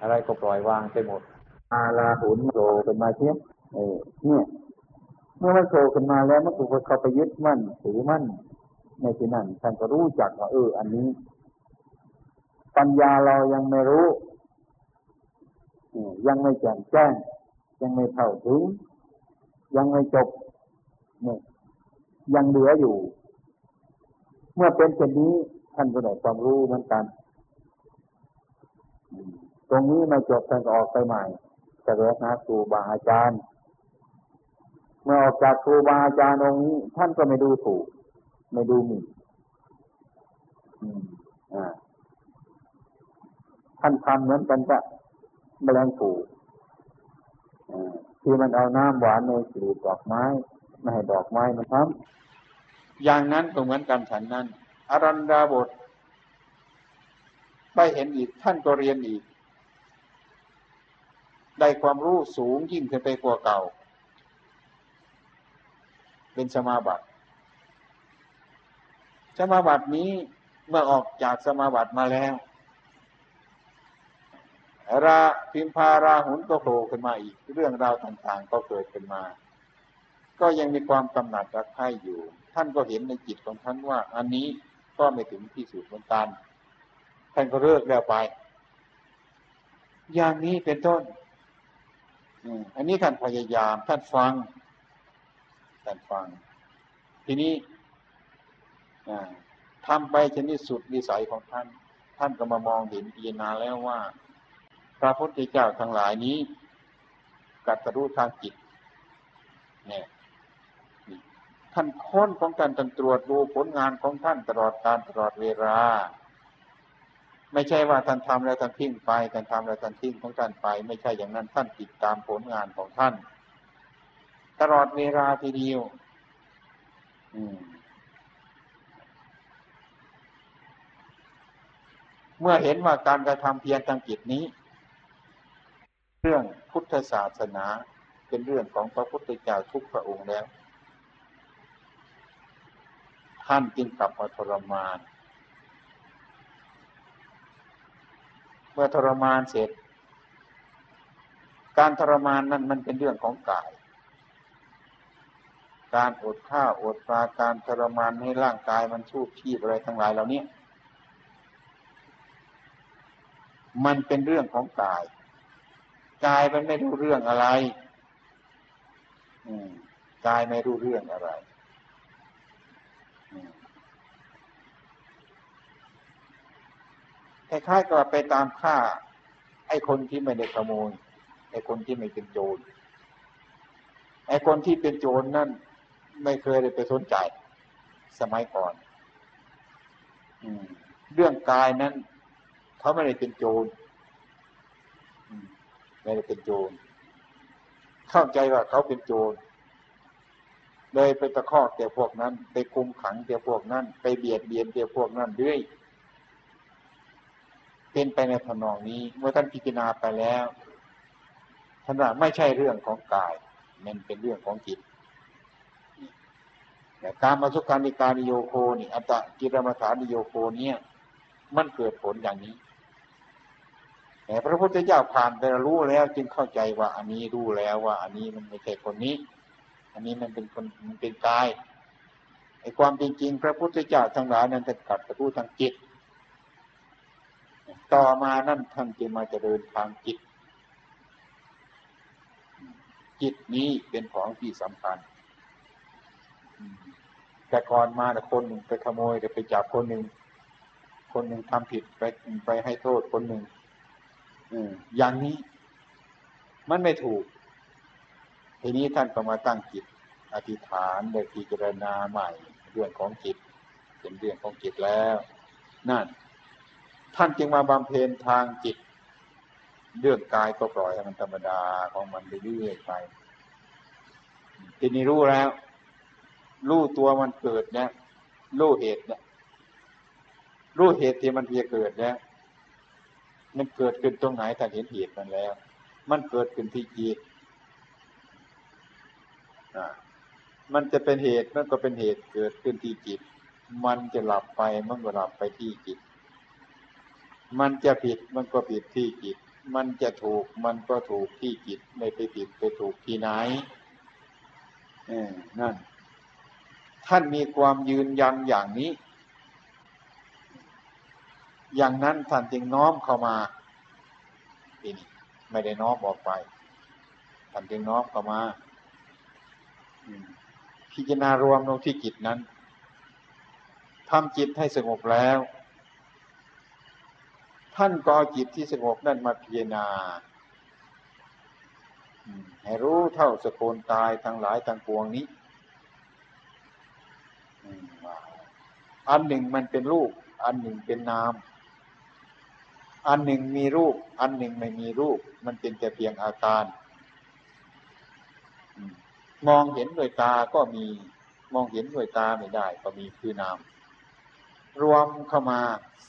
อะไรก็ปล่อยวางไปหมดอาลาหุนโผล่ขึ้นมาเทียบเออเนี่ยเมื่อมันโผล่ขึ้นมาแล้วมันถูกเขาไปยึดมั่นถือมั่นในที่นั้นท่านก็รู้จักว่าเออ อันนี้ ปัญญาเรายังไม่รู้ยังไม่แจ่มแจ้ง ยังไม่เท่าถึง ยังไม่จบเนี่ยยังเหลืออยู่ เมื่อเป็นเช่นนี้ท่านก็ได้ความรู้เหมือนกัน ตรงนี้ม่จบท่านก็ออกไปใหม่แสวงหาครูบาอาจารย์ เมื่อออกจากครูบาอาจารย์องค์นี้ ท่านก็ไม่ดูถูก ไม่ดูหมิ่นอ่า ท่านทำเหมือนกันจะแมลงปูที่มันเอาน้ำหวานในกลีบดอกไม้ไม่ให้ดอกไม้มันทำอย่างนั้นก็เหมือนกันฉันนั้นอรันดาบทไปเห็นอีกท่านก็เรียนอีก ได้ความรู้สูงยิ่งขึ้นไปกว่าเก่า เป็นสมาบัติสมาบัตินี้เมื่อออกจากสมาบัติมาแล้ว ราพิมพาราหุนก็โผล่ขึ้นมาอีก เรื่องราวต่างๆ ก็เกิดขึ้นมา ก็ยังมีความกำหนัดรักใคร่อยู่ ท่านก็เห็นในจิตของท่านว่า อันนี้ก็ไม่ถึงที่สุดเหมือนกันท่านก็เลิกแล้วไป อย่างนี้เป็นต้นอันนี้ท่านพยายาม ท่านฟัง ท่านฟัง ทีนี้ทำไปชนิดสุดวิสัยของท่าน ท่านก็มามองเห็นพิจารณาแล้วว่า พระพุทธเจ้าทั้งหลายนี้กัตรู้ทางจิตเนี่ยท่านค้นของท่านท่านตรวจดูผลงานของท่านตลอดการตลอดเวลา ไม่ใช่ว่าท่านทำแล้วท่านทิ้งไปท่านทำแล้วท่านทิ้งของท่านไป ไม่ใช่อย่างนั้นท่านติดตามผลงานของท่าน ตลอดเวลาทีเดียวเมื่อเห็นว่าการกระทำเพียรทางจิตนี้ เรื่องพุทธศาสนาเป็นเรื่องของพระพุทธเจ้าทุกพระองค์แล้ว ท่านจึงกลับมาทรมาน เมื่อทรมานเสร็จ การทรมานนั้นมันเป็นเรื่องของกาย การอดข้าวอดปลาการทรมานให้ร่างกายมันชูบชีพอะไรทั้งหลายเหล่านี้มันเป็นเรื่องของกาย กายมันไม่รู้เรื่องอะไร อืมกายไม่รู้เรื่องอะไรคล้ายๆกับไปตามฆ่า ไอ้คนที่ไม่ได้ขโมยไอ้คนที่ไม่เป็นโจรไอ้คนที่เป็นโจรนั่น ไม่เคยได้ไปสนใจ สมัยก่อนเรื่องกายนั้น เขาไม่ได้เป็นโจร ไม่ได้เป็นโจรเข้าใจว่าเขาเป็นโจรเลยไปตะคอกแก่พวกนั้น ไปคุมขังแก่พวกนั้น ไปเบียดเบียนแก่พวกนั้นด้วยเป็นไปในทนองนี้ เมื่อท่านพิจารณาไปแล้วท่านว่าไม่ใช่เรื่องของกาย มันเป็นเรื่องของจิตแต่การมาสุขานิการิโยโคนี่อัตตกิรมาฐานิโยโคเนี่ย มันเกิดผลอย่างนี้ พระพุทธเจ้าผ่านไปรู้แล้ว จึงเข้าใจว่า อันนี้รู้แล้วว่า อันนี้มันไม่ใช่คนนี้ อันนี้มันเป็นคนมันเป็นกายไอ้ความจริงพระพุทธเจ้าทั้งหลายนั้นจะกัดตะรู้ทางจิต ต่อมานั่นท่านจึงมาเจริญทางจิต จิตนี้เป็นของที่สำคัญแต่ก่อนมาแต่คนหนึ่งไปขโมยแต่ไปจับคนหนึ่ง คนหนึ่งทำผิดไปไปให้โทษคนหนึ่ง อย่างนี้มันไม่ถูก ทีนี้ท่านก็มาตั้งจิต อธิษฐานโดยพิจารณาใหม่ เรื่องของจิต เป็นเรื่องของจิตแล้ว นั่น ท่านจึงมาบำเพ็ญทางจิต เรื่องกายก็ปล่อยให้มันธรรมดาของมันเรื่อยๆไปทีนี้รู้แล้ว รู้ตัวมันเกิดเนี่ยรู้เหตุเนี่ยรู้เหตุที่มันจะเกิดเนี่ย มันเกิดขึ้นตรงไหนถ้าเห็นเหตุมันแล้ว มันเกิดขึ้นที่จิตมันจะเป็นเหตุมันก็เป็นเหตุเกิดขึ้นที่จิต มันจะหลับไปมันก็หลับไปที่จิต มันจะผิดมันก็ผิดที่จิต มันจะถูกมันก็ถูกที่จิต ไม่ไปผิดไปถูกที่ไหนเออนั่น ท่านมีความยืนยันอย่างนี้ อย่างนั้นท่านจึงน้อมเข้ามานี้ไม่ได้น้อมออกไปท่านจึงน้อมเข้ามาพิจารณารวมลงที่จิตนั้นทำจิตให้สงบแล้ว ท่านก็เอจิตที่สงบนั่นมาพิจารณาให้รู้เท่าสกุลตายทั้งหลายทั้งปวงนี้อันหนึ่งมันเป็นรูป อันหนึ่งเป็นนาม อันหนึ่งมีรูป อันหนึ่งไม่มีรูป มันเป็นแต่เพียงอาการ มองเห็นด้วยตาก็มี มองเห็นด้วยตาไม่ได้ ก็มีคือนาม รวมเข้ามา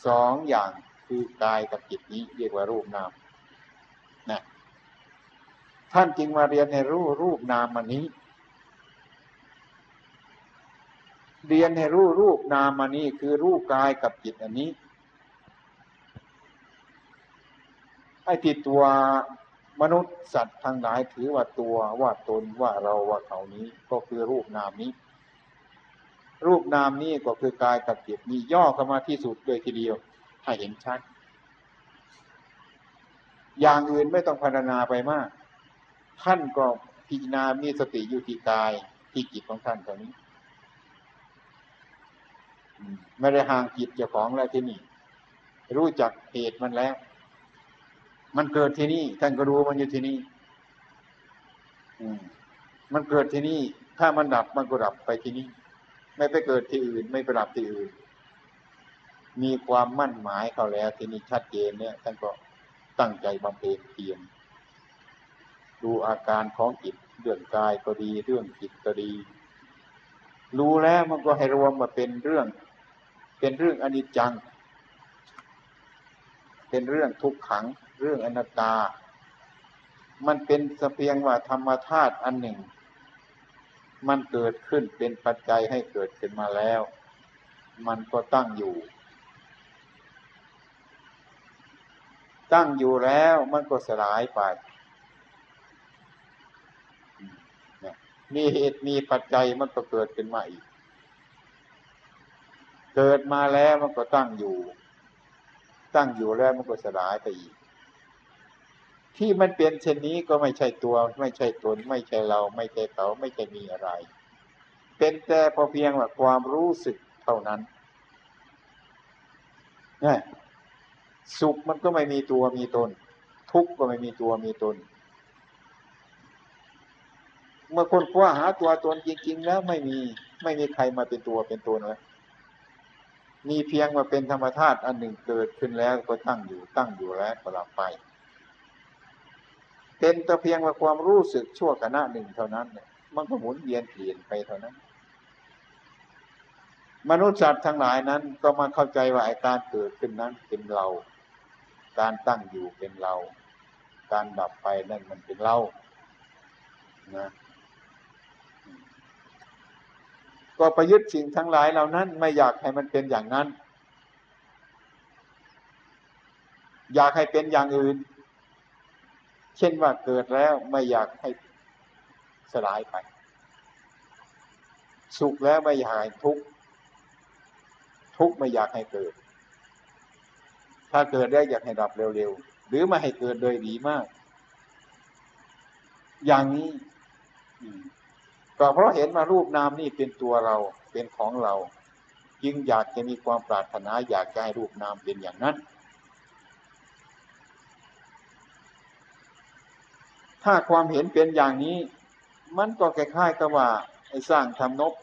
สองอย่างคือกายกับจิตนี้เรียกว่ารูปนามนะท่านจึงมาเรียนในรูปรูปนามอันนี้ เรียนให้รู้รูปนามอันนี้คือรูปกายกับจิตอันนี้ ไอ้ที่ตัวมนุษย์สัตว์ทั้งหลายถือว่าตัวว่าตนว่าเราว่าเขานี้ก็คือรูปนามนี้ รูปนามนี้ก็คือกายกับจิตมีย่อเข้ามาที่สุดเลยทีเดียวให้เห็นชัด อย่างอื่นไม่ต้องพัฒนาไปมาก ท่านก็พิจารณามีสติอยู่ที่กายที่จิตของท่านตอนนี้ไม่ได้ห่างจิตเจ้าของแล้วที่นี่ รู้จักเหตุมันแล้ว มันเกิดที่นี่ ท่านก็รู้มันอยู่ที่นี่มันเกิดที่นี่ ถ้ามันดับมันก็ดับไปที่นี่ ไม่ไปเกิดที่อื่น ไม่ไปดับที่อื่น มีความมั่นหมายเขาแล้ว ที่นี่ชัดเจนเนี่ย ท่านก็ตั้งใจบำเพ็ญเพียรดูอาการของจิตเรื่องกายก็ดีเรื่องจิตก็ดี รู้แล้วมันก็ให้รวมมาเป็นเรื่อง เป็นเรื่องอนิจจัง เป็นเรื่องทุกขัง เรื่องอนัตตา มันเป็นสเพียงว่าธรรมธาตุอันหนึ่ง มันเกิดขึ้นเป็นปัจจัยให้เกิดขึ้นมาแล้ว มันก็ตั้งอยู่ ตั้งอยู่แล้วมันก็สลายไปมีเหตุมีปัจจัยมันก็เกิดขึ้นมาอีก เกิดมาแล้วมันก็ตั้งอยู่ ตั้งอยู่แล้วมันก็สลายไปอีก ที่มันเปลี่ยนเช่นนี้ก็ไม่ใช่ตัว ไม่ใช่ตน ไม่ใช่เรา ไม่ใช่เขาไม่ใช่มีอะไร เป็นแต่พอเพียงว่าความรู้สึกเท่านั้นนี่สุขมันก็ไม่มีตัวมีตน ทุกข์ก็ไม่มีตัวมีตน เมื่อคนคว้าหาตัวตนจริงๆแล้วไม่มีไม่มีใครมาเป็นตัวเป็นตนเลย มีเพียงว่าเป็นธรรมธาตุอันหนึ่งเกิดขึ้นแล้วก็ตั้งอยู่ตั้งอยู่แล้วก็ลับไป เป็นแต่เพียงว่าความรู้สึกชั่วขณะหนึ่งเท่านั้นเนี่ยมันก็หมุนเวียนเปลี่ยนไปเท่านั้น มนุษย์สัตว์ทั้งหลายนั้นก็มาเข้าใจว่าไอ้การเกิดขึ้นนั้นเป็นเรา การตั้งอยู่เป็นเรา การดับไปนั่นมันเป็นเรานะ ก็ประยุทธ์สิ่งทั้งหลายเหล่านั้น ไม่อยากให้มันเป็นอย่างนั้น อยากให้เป็นอย่างอื่น เช่นว่าเกิดแล้วไม่อยากให้สลายไป สุขแล้วไม่อยากให้ทุกข์ทุกข์ไม่อยากให้เกิด ถ้าเกิดได้อยากให้ดับเร็วๆ หรือไม่ให้เกิดโดยดีมาก อย่างนี้ ก็เพราะเห็นมารูปนามนี่เป็นตัวเราเป็นของเรา จึงอยากจะมีความปรารถนาอยากจะให้รูปนามเป็นอย่างนั้น ถ้าความเห็นเป็นอย่างนี้ มันก็คล้ายๆกับว่าไอ้สร้างทำนบ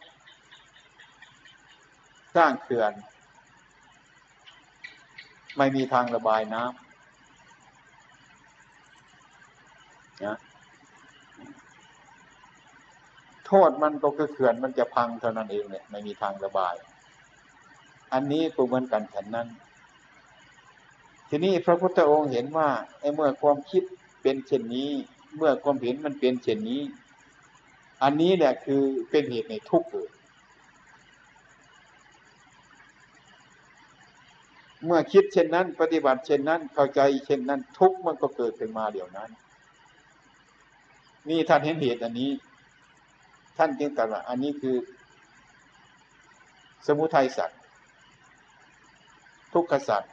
สร้างเขื่อน ไม่มีทางระบายน้ำนะ โทษมันก็คือเขื่อนมันจะพังเท่านั้นเองเนี่ยไม่มีทางระบาย อันนี้ก็เหมือนกันฉันนั้น ทีนี้พระพุทธองค์เห็นว่าไอ้เมื่อความคิดเป็นเช่นนี้ เมื่อความเห็นมันเป็นเช่นนี้ อันนี้แหละคือเป็นเหตุในทุกข์เกิดเมื่อคิดเช่นนั้น ปฏิบัติเช่นนั้น เข้าใจเช่นนั้น ทุกมันก็เกิดขึ้นมาเดี๋ยวนั้น นี่ท่านเห็นเหตุอันนี้ ท่านจึงตรัสว่าอันนี้คือ สมุทัยสัตว์ทุกขสัตว์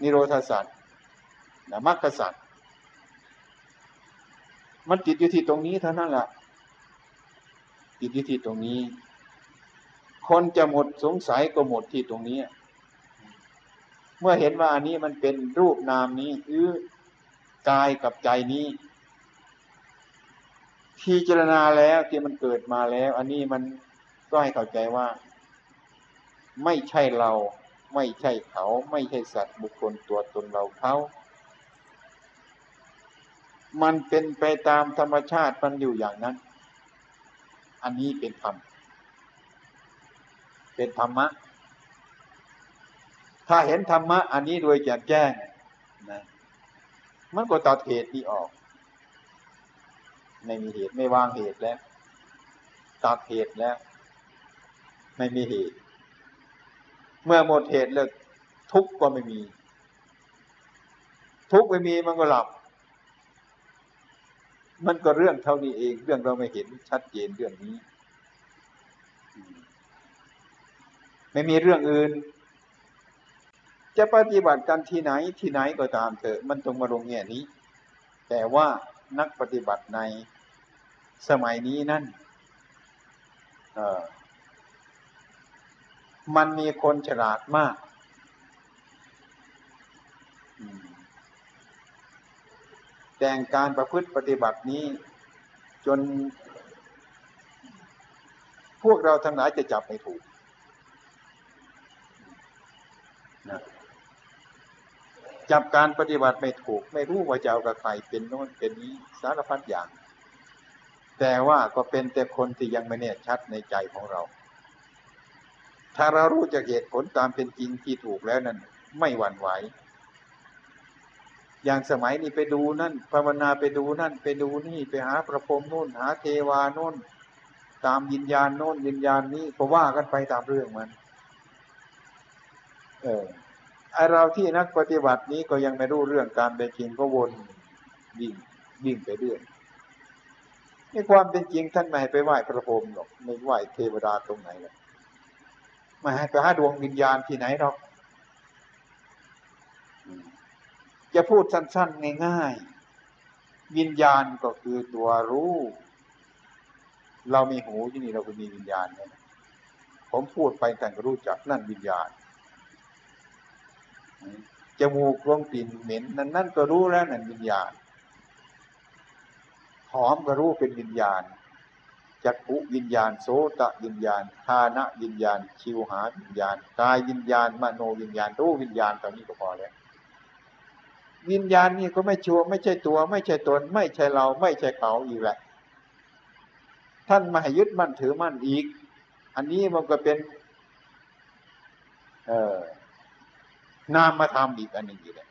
นิโรธสัตว์นะมรรคสัตว์มันติดอยู่ที่ตรงนี้เท่านั้นแหละติดอยู่ที่ตรงนี้ คนจะหมดสงสัยก็หมดที่ตรงนี้ เมื่อเห็นว่าอันนี้มันเป็นรูปนามนี้คือกายกับใจนี้ พิจารณาแล้วที่มันเกิดมาแล้ว อันนี้มันก็ให้เข้าใจว่า ไม่ใช่เรา ไม่ใช่เขา ไม่ใช่สัตว์บุคคลตัวตนเราเขามันเป็นไปตามธรรมชาติมันอยู่อย่างนั้น อันนี้เป็นธรรม เป็นธรรมะ ถ้าเห็นธรรมะ อันนี้โดยแจ่มแจ้งนะ มันก็ตัดเหตุนี้ออก ไม่มีเหตุไม่วางเหตุแล้ว ตัดเหตุแล้ว ไม่มีเหตุ เมื่อหมดเหตุแล้วทุกข์ก็ไม่มี ทุกข์ไม่มีมันก็หลับ มันก็เรื่องเท่านี้เอง เรื่องเราไม่เห็นชัดเจนเรื่องนี้ ไม่มีเรื่องอื่น จะปฏิบัติกันที่ไหนที่ไหนก็ตามเถอะ มันตรงมาลงแง่นี้ แต่ว่า นักปฏิบัติในสมัยนี้นั่นมันมีคนฉลาดมาก แต่งการประพฤติปฏิบัตินี้ จน พวกเราทั้งหลายจะจับไม่ถูกนะ จับการปฏิบัติไม่ถูก ไม่รู้ว่าจะเอากับใครเป็นโน้นเป็นนี้สารพัดอย่าง แต่ว่าก็เป็นแต่คนที่ยังไม่แน่ชัดในใจของเรา ถ้าเรารู้จากเหตุผลตามเป็นจริงที่ถูกแล้วนั้น ไม่หวั่นไหวอย่างสมัยนี้ไปดูนั่นภาวนาไปดูนั่น ไปดูนี่ไปหาประพรมโน่น หาเทวาโน่น ตามยินญาณโน่นยินญาณนี้ก็ว่ากันไปตามเรื่องมัน เออ ไอเราที่นักปฏิบัตินี้ก็ยังไม่รู้เรื่องการเป็นจริงก็วนวิ่งวิ่งไปเรื่อยในความเป็นจริงท่านไม่ให้ไปไหว้พระพรหมหรอกไม่ไหว้เทวดาตรงไหนหรอกไม่ให้ไปหาดวงวิญญาณที่ไหนหรอกจะพูดสั้นๆง่ายๆวิญญาณก็คือตัวรู้ เรามีหูที่นี่เราก็มีวิญญาณเนี่ยผมพูดไปแต่ก็รู้จักนั่นวิญญาณ จมูกรวงกลิ่นเหม็นนั่นนั่นก็รู้แล้วนั่นวิญญาณหอมก็รู้เป็นวิญญาณจักขุวิญญาณโสตวิญญาณทานะวิญญาณ ชิวหาวิญญาณกายวิญญาณมโนวิญญาณรู้วิญญาณตอนนี้ก็พอแล้ววิญญาณนี่ก็ไม่ชัวไม่ใช่ตัว ไม่ใช่ตน ไม่ใช่เรา ไม่ใช่เขาอีกแหละ ท่านมาให้ยึดมั่นถือมั่นอีก อันนี้มันก็เป็น เออ นามมาทำอีกอันหนึ่งอยู่เลย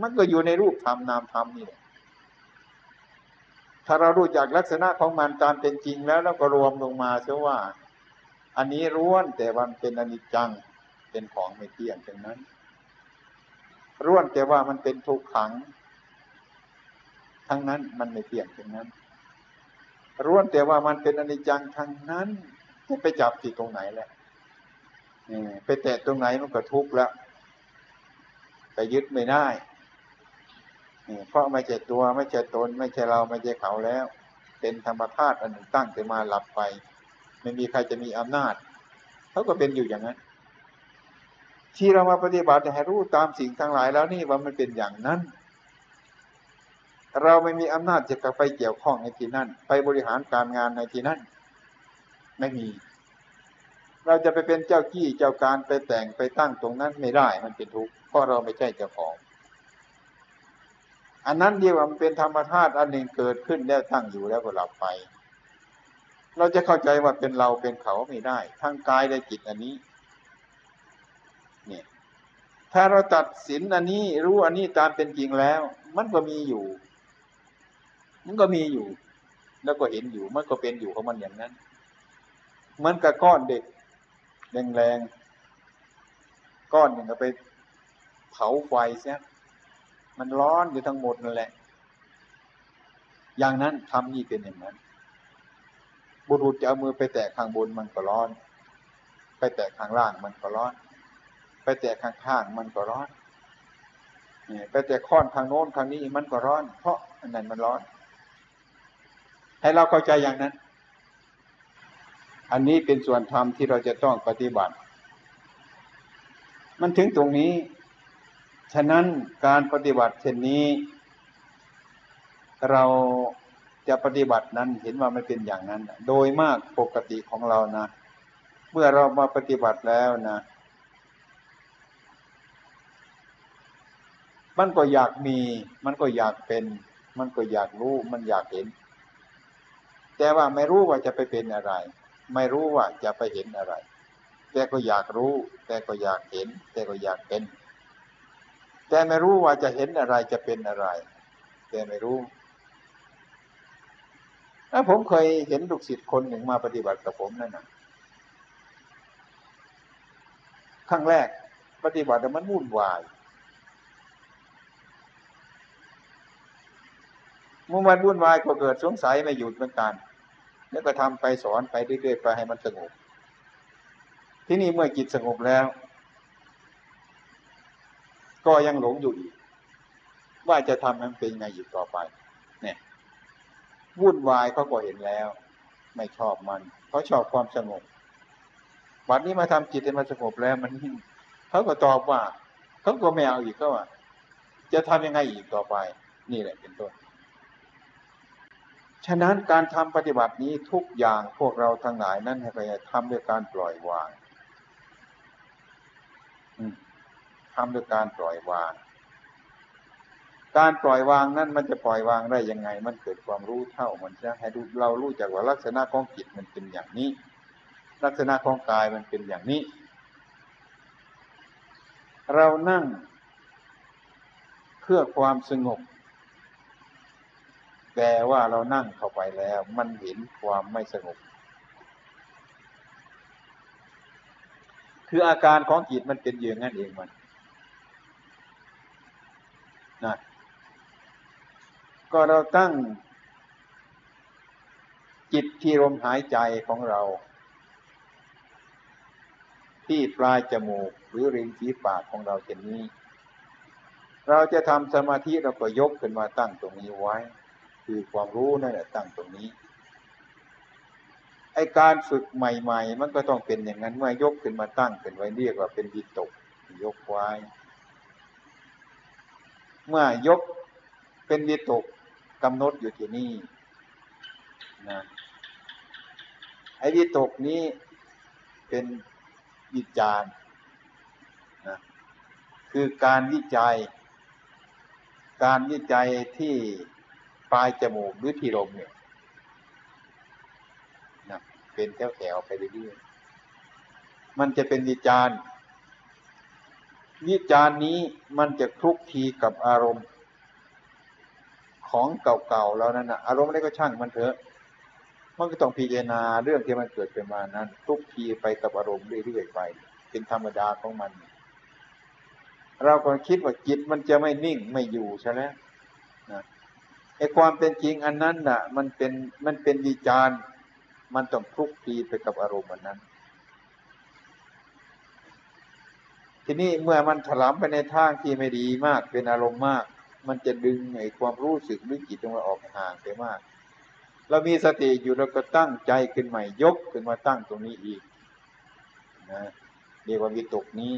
มันก็อยู่ในรูปธรรมนามธรรมนี่แหละถ้าเรารู้จักลักษณะของมันตามเป็นจริงแล้วเราก็รวมลงมาเสียว่า อันนี้ร้วนแต่วันเป็นอนิจจังเป็นของไม่เที่ยงเช่นนั้นร้วนแต่ว่ามันเป็นทุกขัง ทั้งนั้นมันไม่เที่ยงเช่นนั้นร้วนแต่ว่ามันเป็นอนิจจังทั้งนั้นจะไปจับที่ตรงไหนแหละไปแตะตรงไหนมันก็ทุกข์แล้ว ไปยึดไม่ได้เพราะไม่ใช่ตัวไม่ใช่ตน ไม่ใช่เราไม่ใช่เขาแล้ว เป็นธรรมธาตุอันหนึ่งตั้งแต่มาหลับไป ไม่มีใครจะมีอำนาจเขาก็เป็นอยู่อย่างนั้น ที่เรามาปฏิบัติให้รู้ตามสิ่งทั้งหลายแล้วนี่ว่ามันเป็นอย่างนั้น เราไม่มีอำนาจจะไปเกี่ยวข้องในที่นั่นไปบริหารการงานในที่นั่นไม่มี เราจะไปเป็นเจ้ากี้เจ้าการไปแต่งไปตั้งตรงนั้นไม่ได้มันเป็นทุกข์เพราะเราไม่ใช่เจ้าของ อันนั้นเดียวมันเป็นธรรมธาตุอันหนึ่งเกิดขึ้นแล้วตั้งอยู่แล้วก็หลับไป เราจะเข้าใจว่าเป็นเราเป็นเขาไม่ได้ ทั้งกายและจิตอันนี้เนี่ยถ้าเราตัดสินอันนี้รู้อันนี้ตามเป็นจริงแล้ว มันก็มีอยู่ มันก็มีอยู่ แล้วก็เห็นอยู่มันก็เป็นอยู่ของมันอย่างนั้นเหมันกับก้อนเด็ก แรงๆก้อนหนึ่งเอาไปเผาไฟเสียมันร้อนอยู่ทั้งหมดนั่นแหละ อย่างนั้นทำนี่เป็นอย่างนั้น บุรุษจะเอามือไปแตะข้างบนมันก็ร้อน ไปแตะข้างล่างมันก็ร้อน ไปแตะข้างข้างมันก็ร้อนนี่ไปแตะค้อนข้างโน้นข้างนี้มันก็ร้อน เพราะอันนั้นมันร้อน ให้เราเข้าใจอย่างนั้น อันนี้เป็นส่วนธรรมที่เราจะต้องปฏิบัติ มันถึงตรงนี้ ฉะนั้นการปฏิบัติเช่นนี้ เราจะปฏิบัตินั้นเห็นว่าไม่เป็นอย่างนั้น โดยมากปกติของเรานะ เมื่อเรามาปฏิบัติแล้วนะ มันก็อยากมี มันก็อยากเป็น มันก็อยากรู้ มันอยากเห็น แต่ว่าไม่รู้ว่าจะไปเป็นอะไร ไม่รู้ว่าจะไปเห็นอะไร แต่ก็อยากรู้ แต่ก็อยากเห็น แต่ก็อยากเป็น แต่ไม่รู้ว่าจะเห็นอะไรจะเป็นอะไร แต่ไม่รู้แล้วผมเคยเห็นลูกศิษย์คนหนึ่งมาปฏิบัติกับผมนั่นนะครั้งแรก ปฏิบัติมันวุ่นวายเมื่อมันวุ่นวายก็เกิดสงสัยไม่หยุดเหมือนกัน แล้วก็ทำไปสอนไปเรื่อยๆไปให้มันสงบ ที่นี่เมื่อจิตสงบแล้ว ก็ยังหลงอยู่อีก ว่าจะทำมันเป็นไงอีกต่อไป เนี่ยวุ่นวายเขาก็เห็นแล้ว ไม่ชอบมันเขาชอบความสงบวันนี้มาทำจิตให้มันสงบแล้วมันเขาก็ตอบว่าเขาก็ไม่เอาอีกเขาว่าจะทำยังไงอีกต่อไป นี่แหละเป็นต้น ฉะนั้นการทำปฏิบัตินี้ทุกอย่างพวกเราทั้งหลายนั้นให้ไปทำด้วยการปล่อยวางทำด้วยการปล่อยวาง การปล่อยวางนั้นมันจะปล่อยวางได้ยังไง มันเกิดความรู้เท่ามันจะให้เรารู้จักว่าลักษณะของจิตมันเป็นอย่างนี้ ลักษณะของกายมันเป็นอย่างนี้ เรานั่งเพื่อความสงบ แต่ว่าเรานั่งเข้าไปแล้ว มันเห็นความไม่สงบ คืออาการของจิตมันเป็นอย่างนั้นเองมันนะก็เราตั้งจิตที่ลมหายใจของเรา ที่ปลายจมูกหรือริมฝีปากของเราเช่นนี้ เราจะทำสมาธิเราก็ยกขึ้นมาตั้งตรงนี้ไว้ คือความรู้นั่นแหละตั้งตรงนี้ไอการฝึกใหม่ ๆ มันก็ต้องเป็นอย่างนั้นเมื่อยกขึ้นมาตั้งเป็นไว้เรียกว่าเป็นวิตกยกไว้ เมื่อยกเป็นวิตกกำหนดอยู่ที่นี่นะไอ้วิตกนี้เป็นวิจารณ์นะคือการวิจัย การวิจัยที่ ปลายจมูกหรือที่ลมเนี่ยนะเป็นแถวๆไปเรื่อยๆมันจะเป็นวิจารณ์วิจารณ์นี้มันจะคลุกทีกับอารมณ์ ของเก่าๆแล้วนั่นนะอารมณ์อะไรก็ช่างมันเถอะ มันก็ต้องพิจารณาเรื่องที่มันเกิดขึ้นมานั้นทุกทีไปกับอารมณ์เรื่อยๆไป เป็นธรรมดาของมัน เราก็คิดว่าจิตมันจะไม่นิ่งไม่อยู่ใช่ไหมนะ ไอ้ความเป็นจริงอันนั้นน่ะ มันเป็นมันเป็นวิจารณ์มันต้องทุกทีไปกับอารมณ์อันนั้น ทีนี้เมื่อมันถลำไปในทางที่ไม่ดีมากเป็นอารมณ์มาก มันจะดึงไอ้ความรู้สึกหรือจิตของเราออกห่างไปมาก เรามีสติอยู่เราก็ตั้งใจขึ้นใหม่ยกขึ้นมาตั้งตรงนี้อีกนะเรียกว่าวิตกนี้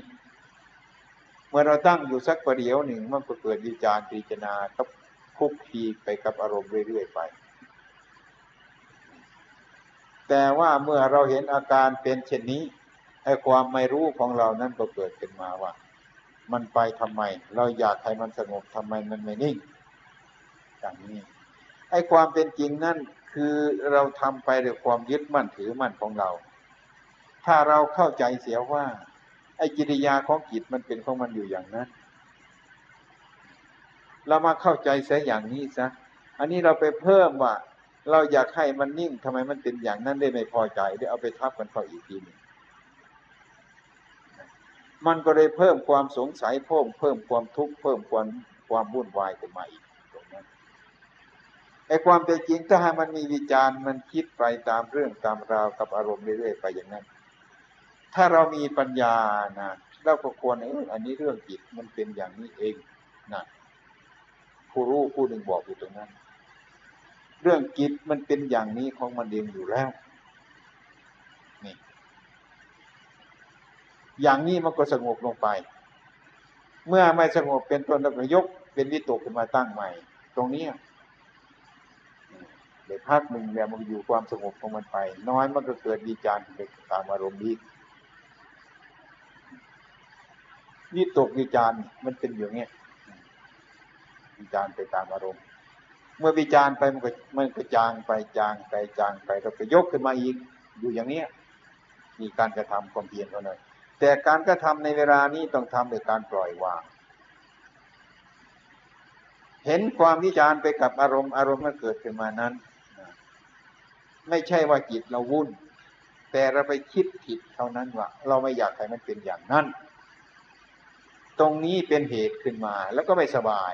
เมื่อเราตั้งอยู่สักประเดี๋ยวหนึ่งมันก็เกิดวิจารณ์พิจารณากับ คุกคีไปกับอารมณ์เรื่อยๆไป แต่ว่าเมื่อเราเห็นอาการเป็นเช่นนี้ไอ้ความไม่รู้ของเรานั้นก็เกิดขึ้นมาว่า มันไปทำไม เราอยากให้มันสงบทำไมมันไม่นิ่งอย่างนี้ไอ้ความเป็นจริงนั่นคือเราทำไปด้วยความยึดมั่นถือมั่นของเรา ถ้าเราเข้าใจเสียว่า ไอ้กิริยาของจิตมันเป็นของมันอยู่อย่างนั้น เรามาเข้าใจเสียอย่างนี้ซะอันนี้เราไปเพิ่มว่า เราอยากให้มันนิ่งทำไมมันเป็นอย่างนั้นได้ไม่พอใจได้เอาไปทับกันเข้าอีกทีนึงมันก็เลยเพิ่มความสงสัยเพิ่มเพิ่มความทุกข์เพิ่มความความวุ่นวายขึ้นมาอีกตรงนั้นไอ้ความเป็นจริงถ้าหากมันมีวิจารณ์มันคิดไปตามเรื่องตามราวกับอารมณ์เรื่อยๆไปอย่างนั้น ถ้าเรามีปัญญานะเราก็ควรเอออันนี้เรื่องจิตมันเป็นอย่างนี้เองนะ ผู้รู้ผู้หนึ่งบอกอยู่ตรงนั้น เรื่องจิตมันเป็นอย่างนี้ของมันเองอยู่แล้วนี่อย่างนี้มันก็สงบลงไป เมื่อไม่สงบเป็นต้นแล้วก็ยก เป็นวิตกขึ้นมาตั้งใหม่ ตรงนี้เดี๋ยวพักหนึ่งแล้วมันอยู่ความสงบของมันไป น้อยมันก็เกิดวิจารณ์ไปตามอารมณ์นี้วิตกวิจารณ์มันเป็นอย่างนี้ วิจารไปตามอารมณ์ เมื่อวิจารไปมันก็มันก็จางไปจางไปจางไปแล้วก็ยกขึ้นมาอีกอยู่อย่างเนี้ยมีการกระทำความเพียรเท่านั้นแต่การกระทำในเวลานี้ต้องทำโดยการปล่อยวาง เห็นความวิจารไปกับอารมณ์อารมณ์มันเกิดขึ้นมานั้น ไม่ใช่ว่าจิตเราวุ่น แต่เราไปคิดผิดเท่านั้นว่าเราไม่อยากให้มันเป็นอย่างนั้น ตรงนี้เป็นเหตุขึ้นมาแล้วก็ไม่สบาย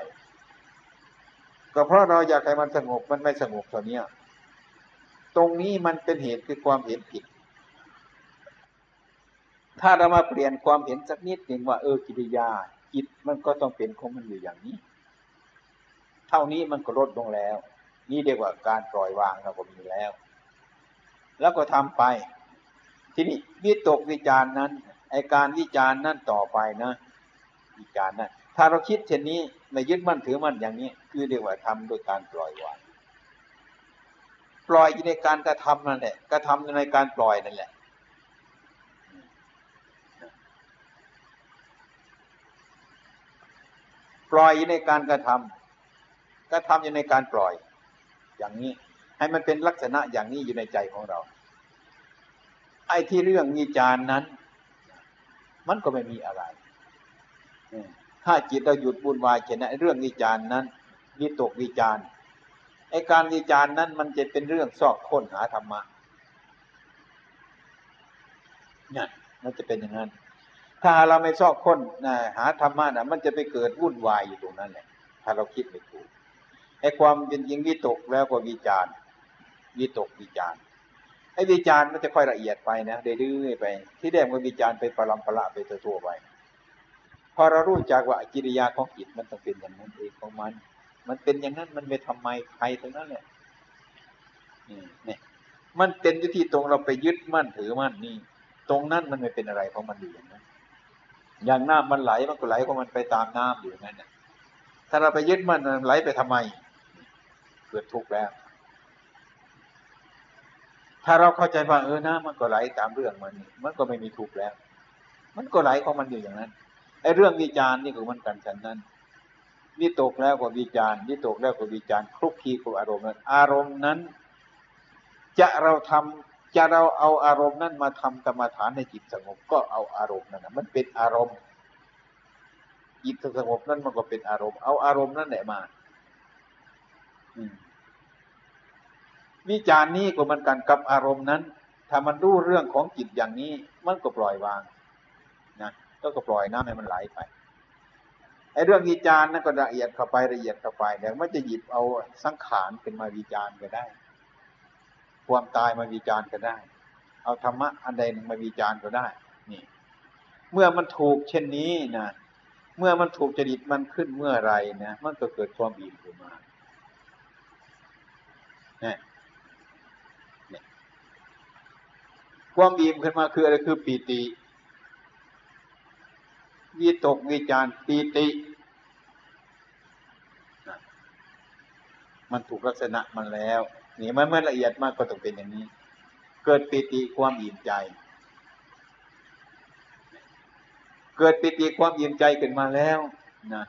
ก็เพราะเราอยากให้มันสงบมันไม่สงบเท่านี้ตรงนี้มันเป็นเหตุคือความเห็นผิด ถ้าเรามาเปลี่ยนความเห็นสักนิดหนึ่งว่าเออกิริยาจิตมันก็ต้องเป็นของมันอยู่อย่างนี้ เท่านี้มันก็ลดลงแล้ว นี่เรียกว่าการปล่อยวางเราก็มีแล้ว แล้วก็ทำไป ทีนี้วิตกวิจารณ์นั้นไอการวิจารณ์นั่นต่อไปนะ วิจารณ์นั้น ถ้าเราคิดเช่นนี้ไม่ยึดมั่นถือมั่นอย่างนี้ คือเรียกว่าทำโดยการปล่อยวางปล่อยในการกระทำนั่นแหละกระทำในการปล่อยนั่นแหละ ปล่อยในการกระทำกระทำอยู่ในการปล่อย อย่างนี้ ให้มันเป็นลักษณะอย่างนี้อยู่ในใจของเรา ไอ้ที่เรื่องวิจารณ์นั้น มันก็ไม่มีอะไร ถ้าจิตเราหยุดบุญวายเช่นนั้นเรื่องวิจารณ์นั้นวิตกวิจารณ์ไอการวิจารณ์นั้นมันจะเป็นเรื่องซอกค้นหาธรรมะเนี่ยมันจะเป็นอย่างนั้น ถ้าเราไม่ซอกค้นหาธรรมะนะมันจะไปเกิดวุ่นวายอยู่ตรงนั้นแหละ ถ้าเราคิดไม่ถูกไอ้ความเป็นจริงวิตกแล้วก็วิจารณ์วิตกวิจารณ์ไอ้วิจารณ์มันจะค่อยละเอียดไปนะเรื่อยๆไป ที่แรกมันวิจารณ์ไปปรำประละไปตัวๆไป พอเรารู้จักว่ากิริยาของจิตมันต้องเป็นอย่างนั้นเองของมัน มันเป็นอย่างนั้นมันไม่ทำไมใครทั้งนั้นแหละนี่เนี่มันเป็นอยู่ที่ตรงเราไปยึดมั่นถือมั่นนี่ ตรงนั้นมันไม่เป็นอะไรของมันอยู่อย่างนั้นอย่างน้ำมันไหลมันก็ไหลของมันไปตามน้ำอยู่นั่นเนี่ยถ้าเราไปยึดมั่นมันไหลไปทำไมเกิดทุกข์แล้ว ถ้าเราเข้าใจว่าเออน้ำมันก็ไหลตามเรื่องมันมันก็ไม่มีทุกข์แล้ว มันก็ไหลของมันอยู่อย่างนั้น อ้เรื่องวิจารณ์นี่ก็มันกันฉันนั้นวิตกแล้วก็วิจารณ์วิตกแล้วก็วิจารณ์คลุกคลีกับอารมณ์นั้นอารมณ์นั้น จะเราทำจะเราเอาอารมณ์นั้นมาทำกรรมฐานในจิตสงบก็เอาอารมณ์นั้นนะมันเป็นอารมณ์ จิตสงบนั้นมันก็เป็นอารมณ์ เอาอารมณ์นั่นแหละมาวิจารณ์นี้ก็มันกันกับอารมณ์นั้น ถ้ามันรู้เรื่องของจิตอย่างนี้ มันก็ปล่อยวาง ก็ก็ปล่อยน้ำให้มันไหลไปไอ้เรื่องวิจารณ์นั่นก็ละเอียดเข้าไปละเอียดเข้าไปเดี๋ยวมันจะหยิบเอาสังขารเป็นมาวิจารณ์ก็ได้ ความตายมาวิจารณ์ก็ได้ เอาธรรมะอันใดหนึ่งมาวิจารณ์ก็ได้ นี่ เมื่อมันถูกเช่นนี้นะเมื่อมันถูกจริตมันขึ้นเมื่อไรนะมันก็เกิดความอิ่มขึ้นมาเนี่ยความอิ่มขึ้นมาคืออะไรคือปีติ วิตกวิจารปีติ มันถูกลักษณะมันแล้วนี่มันไม่ละเอียดมากก็ต้องเป็นอย่างนี้ เกิดปิติความอิ่มใจ เกิดปิติความอิ่มใจขึ้นมาแล้วนะ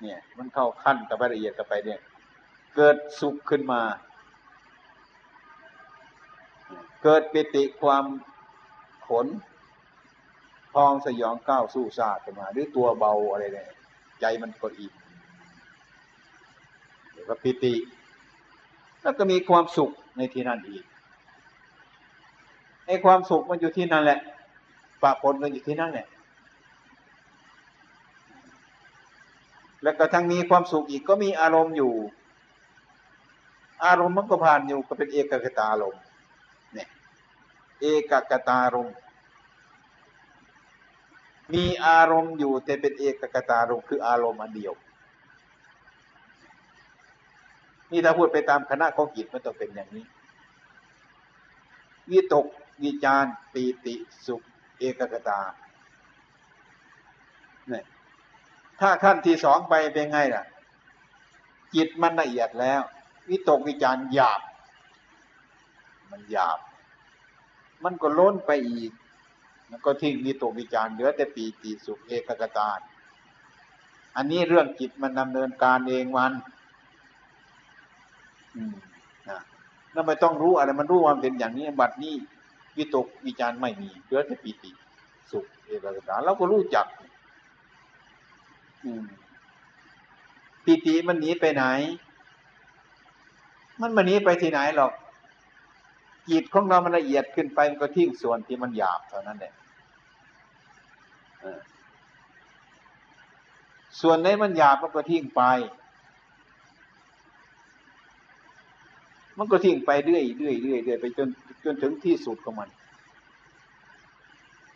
เนี่ยมันเข้าขั้นกับละเอียดกับไปเนี่ย เกิดสุขขึ้นมา เกิดปิติความขน พองสยองก้าวสู้ซาดมา หรือตัวเบาอะไรเนี่ยใจมันก็อิ่มแล้วก็ปิติ แล้วก็มีความสุขในที่นั่นอีกไอ้ความสุขมันอยู่ที่นั่นแหละปะปนกันอยู่ที่นั่นแหละแล้วก็ทั้งมีความสุขอีกก็มีอารมณ์อยู่ อารมณ์มันก็ผ่านอยู่ก็เป็นเอกกตาลมเนี่ย เอกกตาลม มีอารมณ์อยู่แต่เป็นเอกกตารมคืออารมณ์อันเดียว นี่ถ้าพูดไปตามคณะของจิตมันต้องเป็นอย่างนี้วิตกวิจารปีติสุข เอกกตาเนี่ยถ้าขั้นที่สองไปเป็นไงล่ะ จิตมันละเอียดแล้ว วิตกวิจารหยาบ มันหยาบ มันก็ล้นไปอีก มันก็ทิ้งวิตกวิจารเหลือแต่ปีติสุขเอกกตาอันนี้เรื่องจิตมันดำเนินการเองมันอืมนะนั่นไม่ต้องรู้อะไรมันรู้ความเป็นอย่างนี้บัดนี้วิตกวิจารไม่มีเหลือแต่ปีติสุขเอกกตาเราก็รู้จักอืมปีติมันหนีไปไหน มันมันหนีไปที่ไหนหรอก จิตของเรามันละเอียดขึ้นไปมันก็ทิ้งส่วนที่มันหยาบเท่านั้นแหละเออส่วนไหนมันหยาบมันก็ทิ้งไป มันก็ทิ้งไปเรื่อยเรื่อยเรื่อยเรื่อยไปจนจนถึงที่สุดของมัน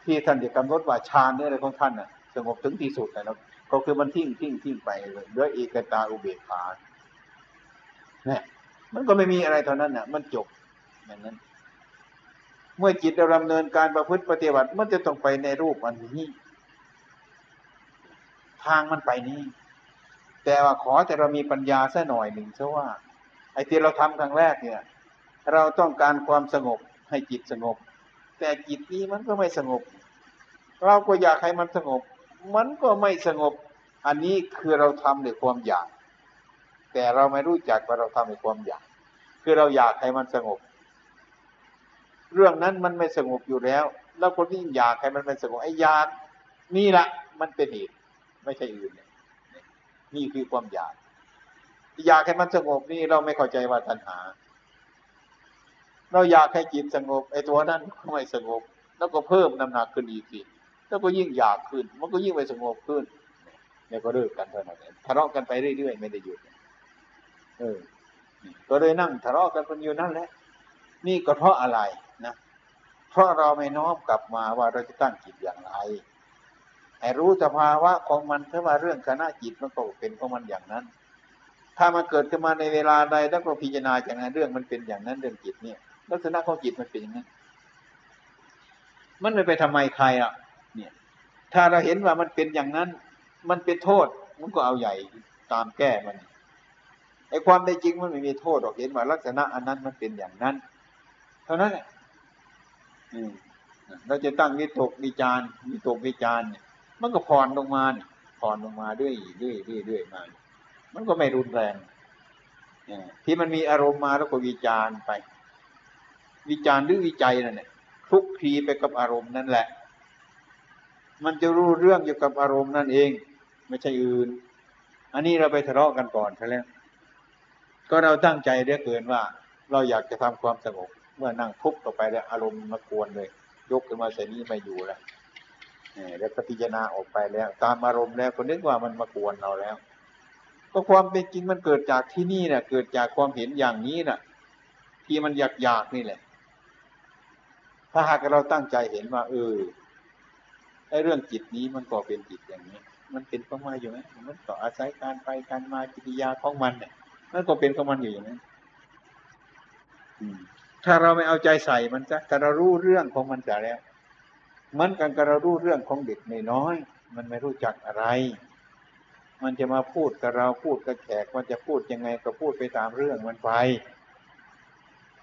ที่ท่านจะกำหนดว่าฌานเนี่ยอะไรของท่านน่ะสงบถึงที่สุดแล้วก็คือมันทิ้งทิ้งทิ้งไปเลยด้วยเอกตาอุเบกขาเนี่ยมันก็ไม่มีอะไรเท่านั้นน่ะ มันจบ อย่างนั้น เมื่อจิตเราดำเนินการประพฤติปฏิบัติมันจะต้องไปในรูปอันนี้ ทางมันไปนี้ แต่ว่าขอแต่เรามีปัญญาสัหน่อยหนึ่งเพราะว่า ไอ้ที่เราทำครั้งแรกเนี่ย เราต้องการความสงบให้จิตสงบ แต่จิตนี้มันก็ไม่สงบ เราก็อยากให้มันสงบ มันก็ไม่สงบ อันนี้คือเราทำด้วยความอยาก แต่เราไม่รู้จักว่าเราทำด้วยความอยาก คือเราอยากให้มันสงบ เรื่องนั้นมันไม่สงบอยู่แล้ว แล้วคนที่อยากให้มันไม่สงบไอ้อยากนี่แหละมันเป็นเหตุไม่ใช่อื่นนี่นี่คือความอยาก อยากให้มันสงบนี่เราไม่เข้าใจว่าตัณหา เราอยากให้จิตสงบไอ้ตัวนั้นก็ไม่สงบ แล้วก็เพิ่มน้ำหนักขึ้นอีกสิแล้วก็ยิ่งอยากขึ้น มันก็ยิ่งไปสงบขึ้นเนี่ยก็เลิกกันเท่านั้นทะเลาะกันไปเรื่อยๆไม่ได้หยุดเออก็เลยนั่งทะเลาะกันคนอยู่นั่นแหละ นี่ก็เพราะอะไร เพราะเราไม่น้อมกลับมาว่าเราจะตั้งจิตอย่างไรให้รู้สภาวะของมันถ้าว่าเรื่องคณะจิตมันก็เป็นของมันอย่างนั้น ถ้ามันเกิดขึ้นมาในเวลาใดแล้วก็พิจารณาจากนั้นเรื่องมันเป็นอย่างนั้นเรื่องจิตเนี่ย ลักษณะของจิตมันเป็นอย่างนั้น มันไม่ไปทำไมใครอะ เนี่ย ถ้าเราเห็นว่ามันเป็นอย่างนั้น มันเป็นโทษมันก็เอาใหญ่ตามแก้มันไอ้ความในจริงมันไม่มีโทษหรอกเห็นว่าลักษณะอันนั้นมันเป็นอย่างนั้น เท่านั้นแหละ เราจะตั้งวิตกวิจารวิตกวิจารเนี่ยมันก็ผ่อนลงมาผ่อนลงมาด้วยด้วยด้วยด้วยมา มันก็ไม่รุนแรงที่มันมีอารมณ์มาแล้วก็วิจารไป วิจารหรือวิจัยนั่นแหละคลุกคลีไปกับอารมณ์นั่นแหละ มันจะรู้เรื่องเกี่ยวกับอารมณ์นั่นเอง ไม่ใช่อื่น อันนี้เราไปทะเลาะกันก่อนใช่แล้วก็เราตั้งใจเรื่อเกินว่า เราอยากจะทำความสงบ เมื่อนั่งทุกต่อไปแล้วอารมณ์มากวนเลย ยกขึ้นมาใส่นี้ไม่อยู่แล้วแล้วพิจารณาออกไปแล้ว ตามอารมณ์แล้วก็นึกว่ามันมากวนเราแล้ว ก็ความเป็นจริงมันเกิดจากที่นี่นะเกิดจากความเห็นอย่างนี้นะที่มันอยากอยากนี่แหละ ถ้าหากเราตั้งใจเห็นว่า เออไอ้เรื่องจิตนี้มันก็เป็นจิตอย่างนี้ มันเป็นเของมันอยู่ไหมมันก็อาศัยการไปการมากิริยาของมันเนี่ยมันก็เป็นของมันอยู่อย่างนั้น ถ้าเราไม่เอาใจใส่มันจะถ้าเรารู้เรื่องของมันจะแล้ว มันกันกับเรารู้เรื่องของเด็กน้อยมันไม่รู้จักอะไร มันจะมาพูดกับเราพูดกับแขกมันจะพูดยังไงก็พูดไปตามเรื่องมันไป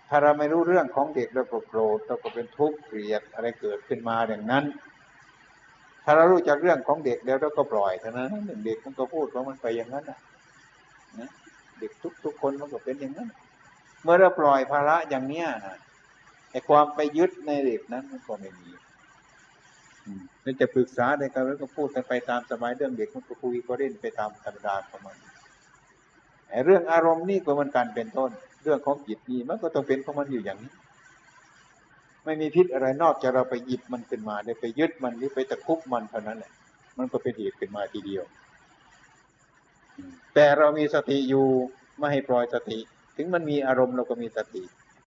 ถ้าเราไม่รู้เรื่องของเด็กเราก็โกรธเราก็เป็นทุกข์เกลียดอะไรเกิดขึ้นมาอย่างนั้น ถ้าเรารู้จักเรื่องของเด็กแล้วเราก็ปล่อยเท่านั้นเด็กมันก็พูดของมันไปอย่างนั้นนะเด็กทุกทุกคนมันก็เป็นอย่างนั้น มื่อเราปล่อยภาระอย่างเนี้ยนะไอ้ความไปยึดในเด็กนั้นมันก็ไม่มีเราจะปรึกษาในการแล้วก็พูดกันไปตามสมัยเรื่องเด็กมันก็คุยก็เล่นไปตามธรรมดาของมันไอ้เรื่องอารมณ์นี่ก็มันการเป็นต้น เรื่องของจิตนี่มันก็ต้องเป็นของมันอยู่อย่างนี้ ไม่มีพิษอะไรนอกจากเราไปหยิบมันขึ้นมาได้ไปยึดมันหรือไปตะคุบมันเท่านั้นแหละ มันก็เป็นเหตุขึ้นมาทีเดียว แต่เรามีสติอยู่ไม่ให้ปล่อยสติ ถึงมันมีอารมณ์เราก็มีสติ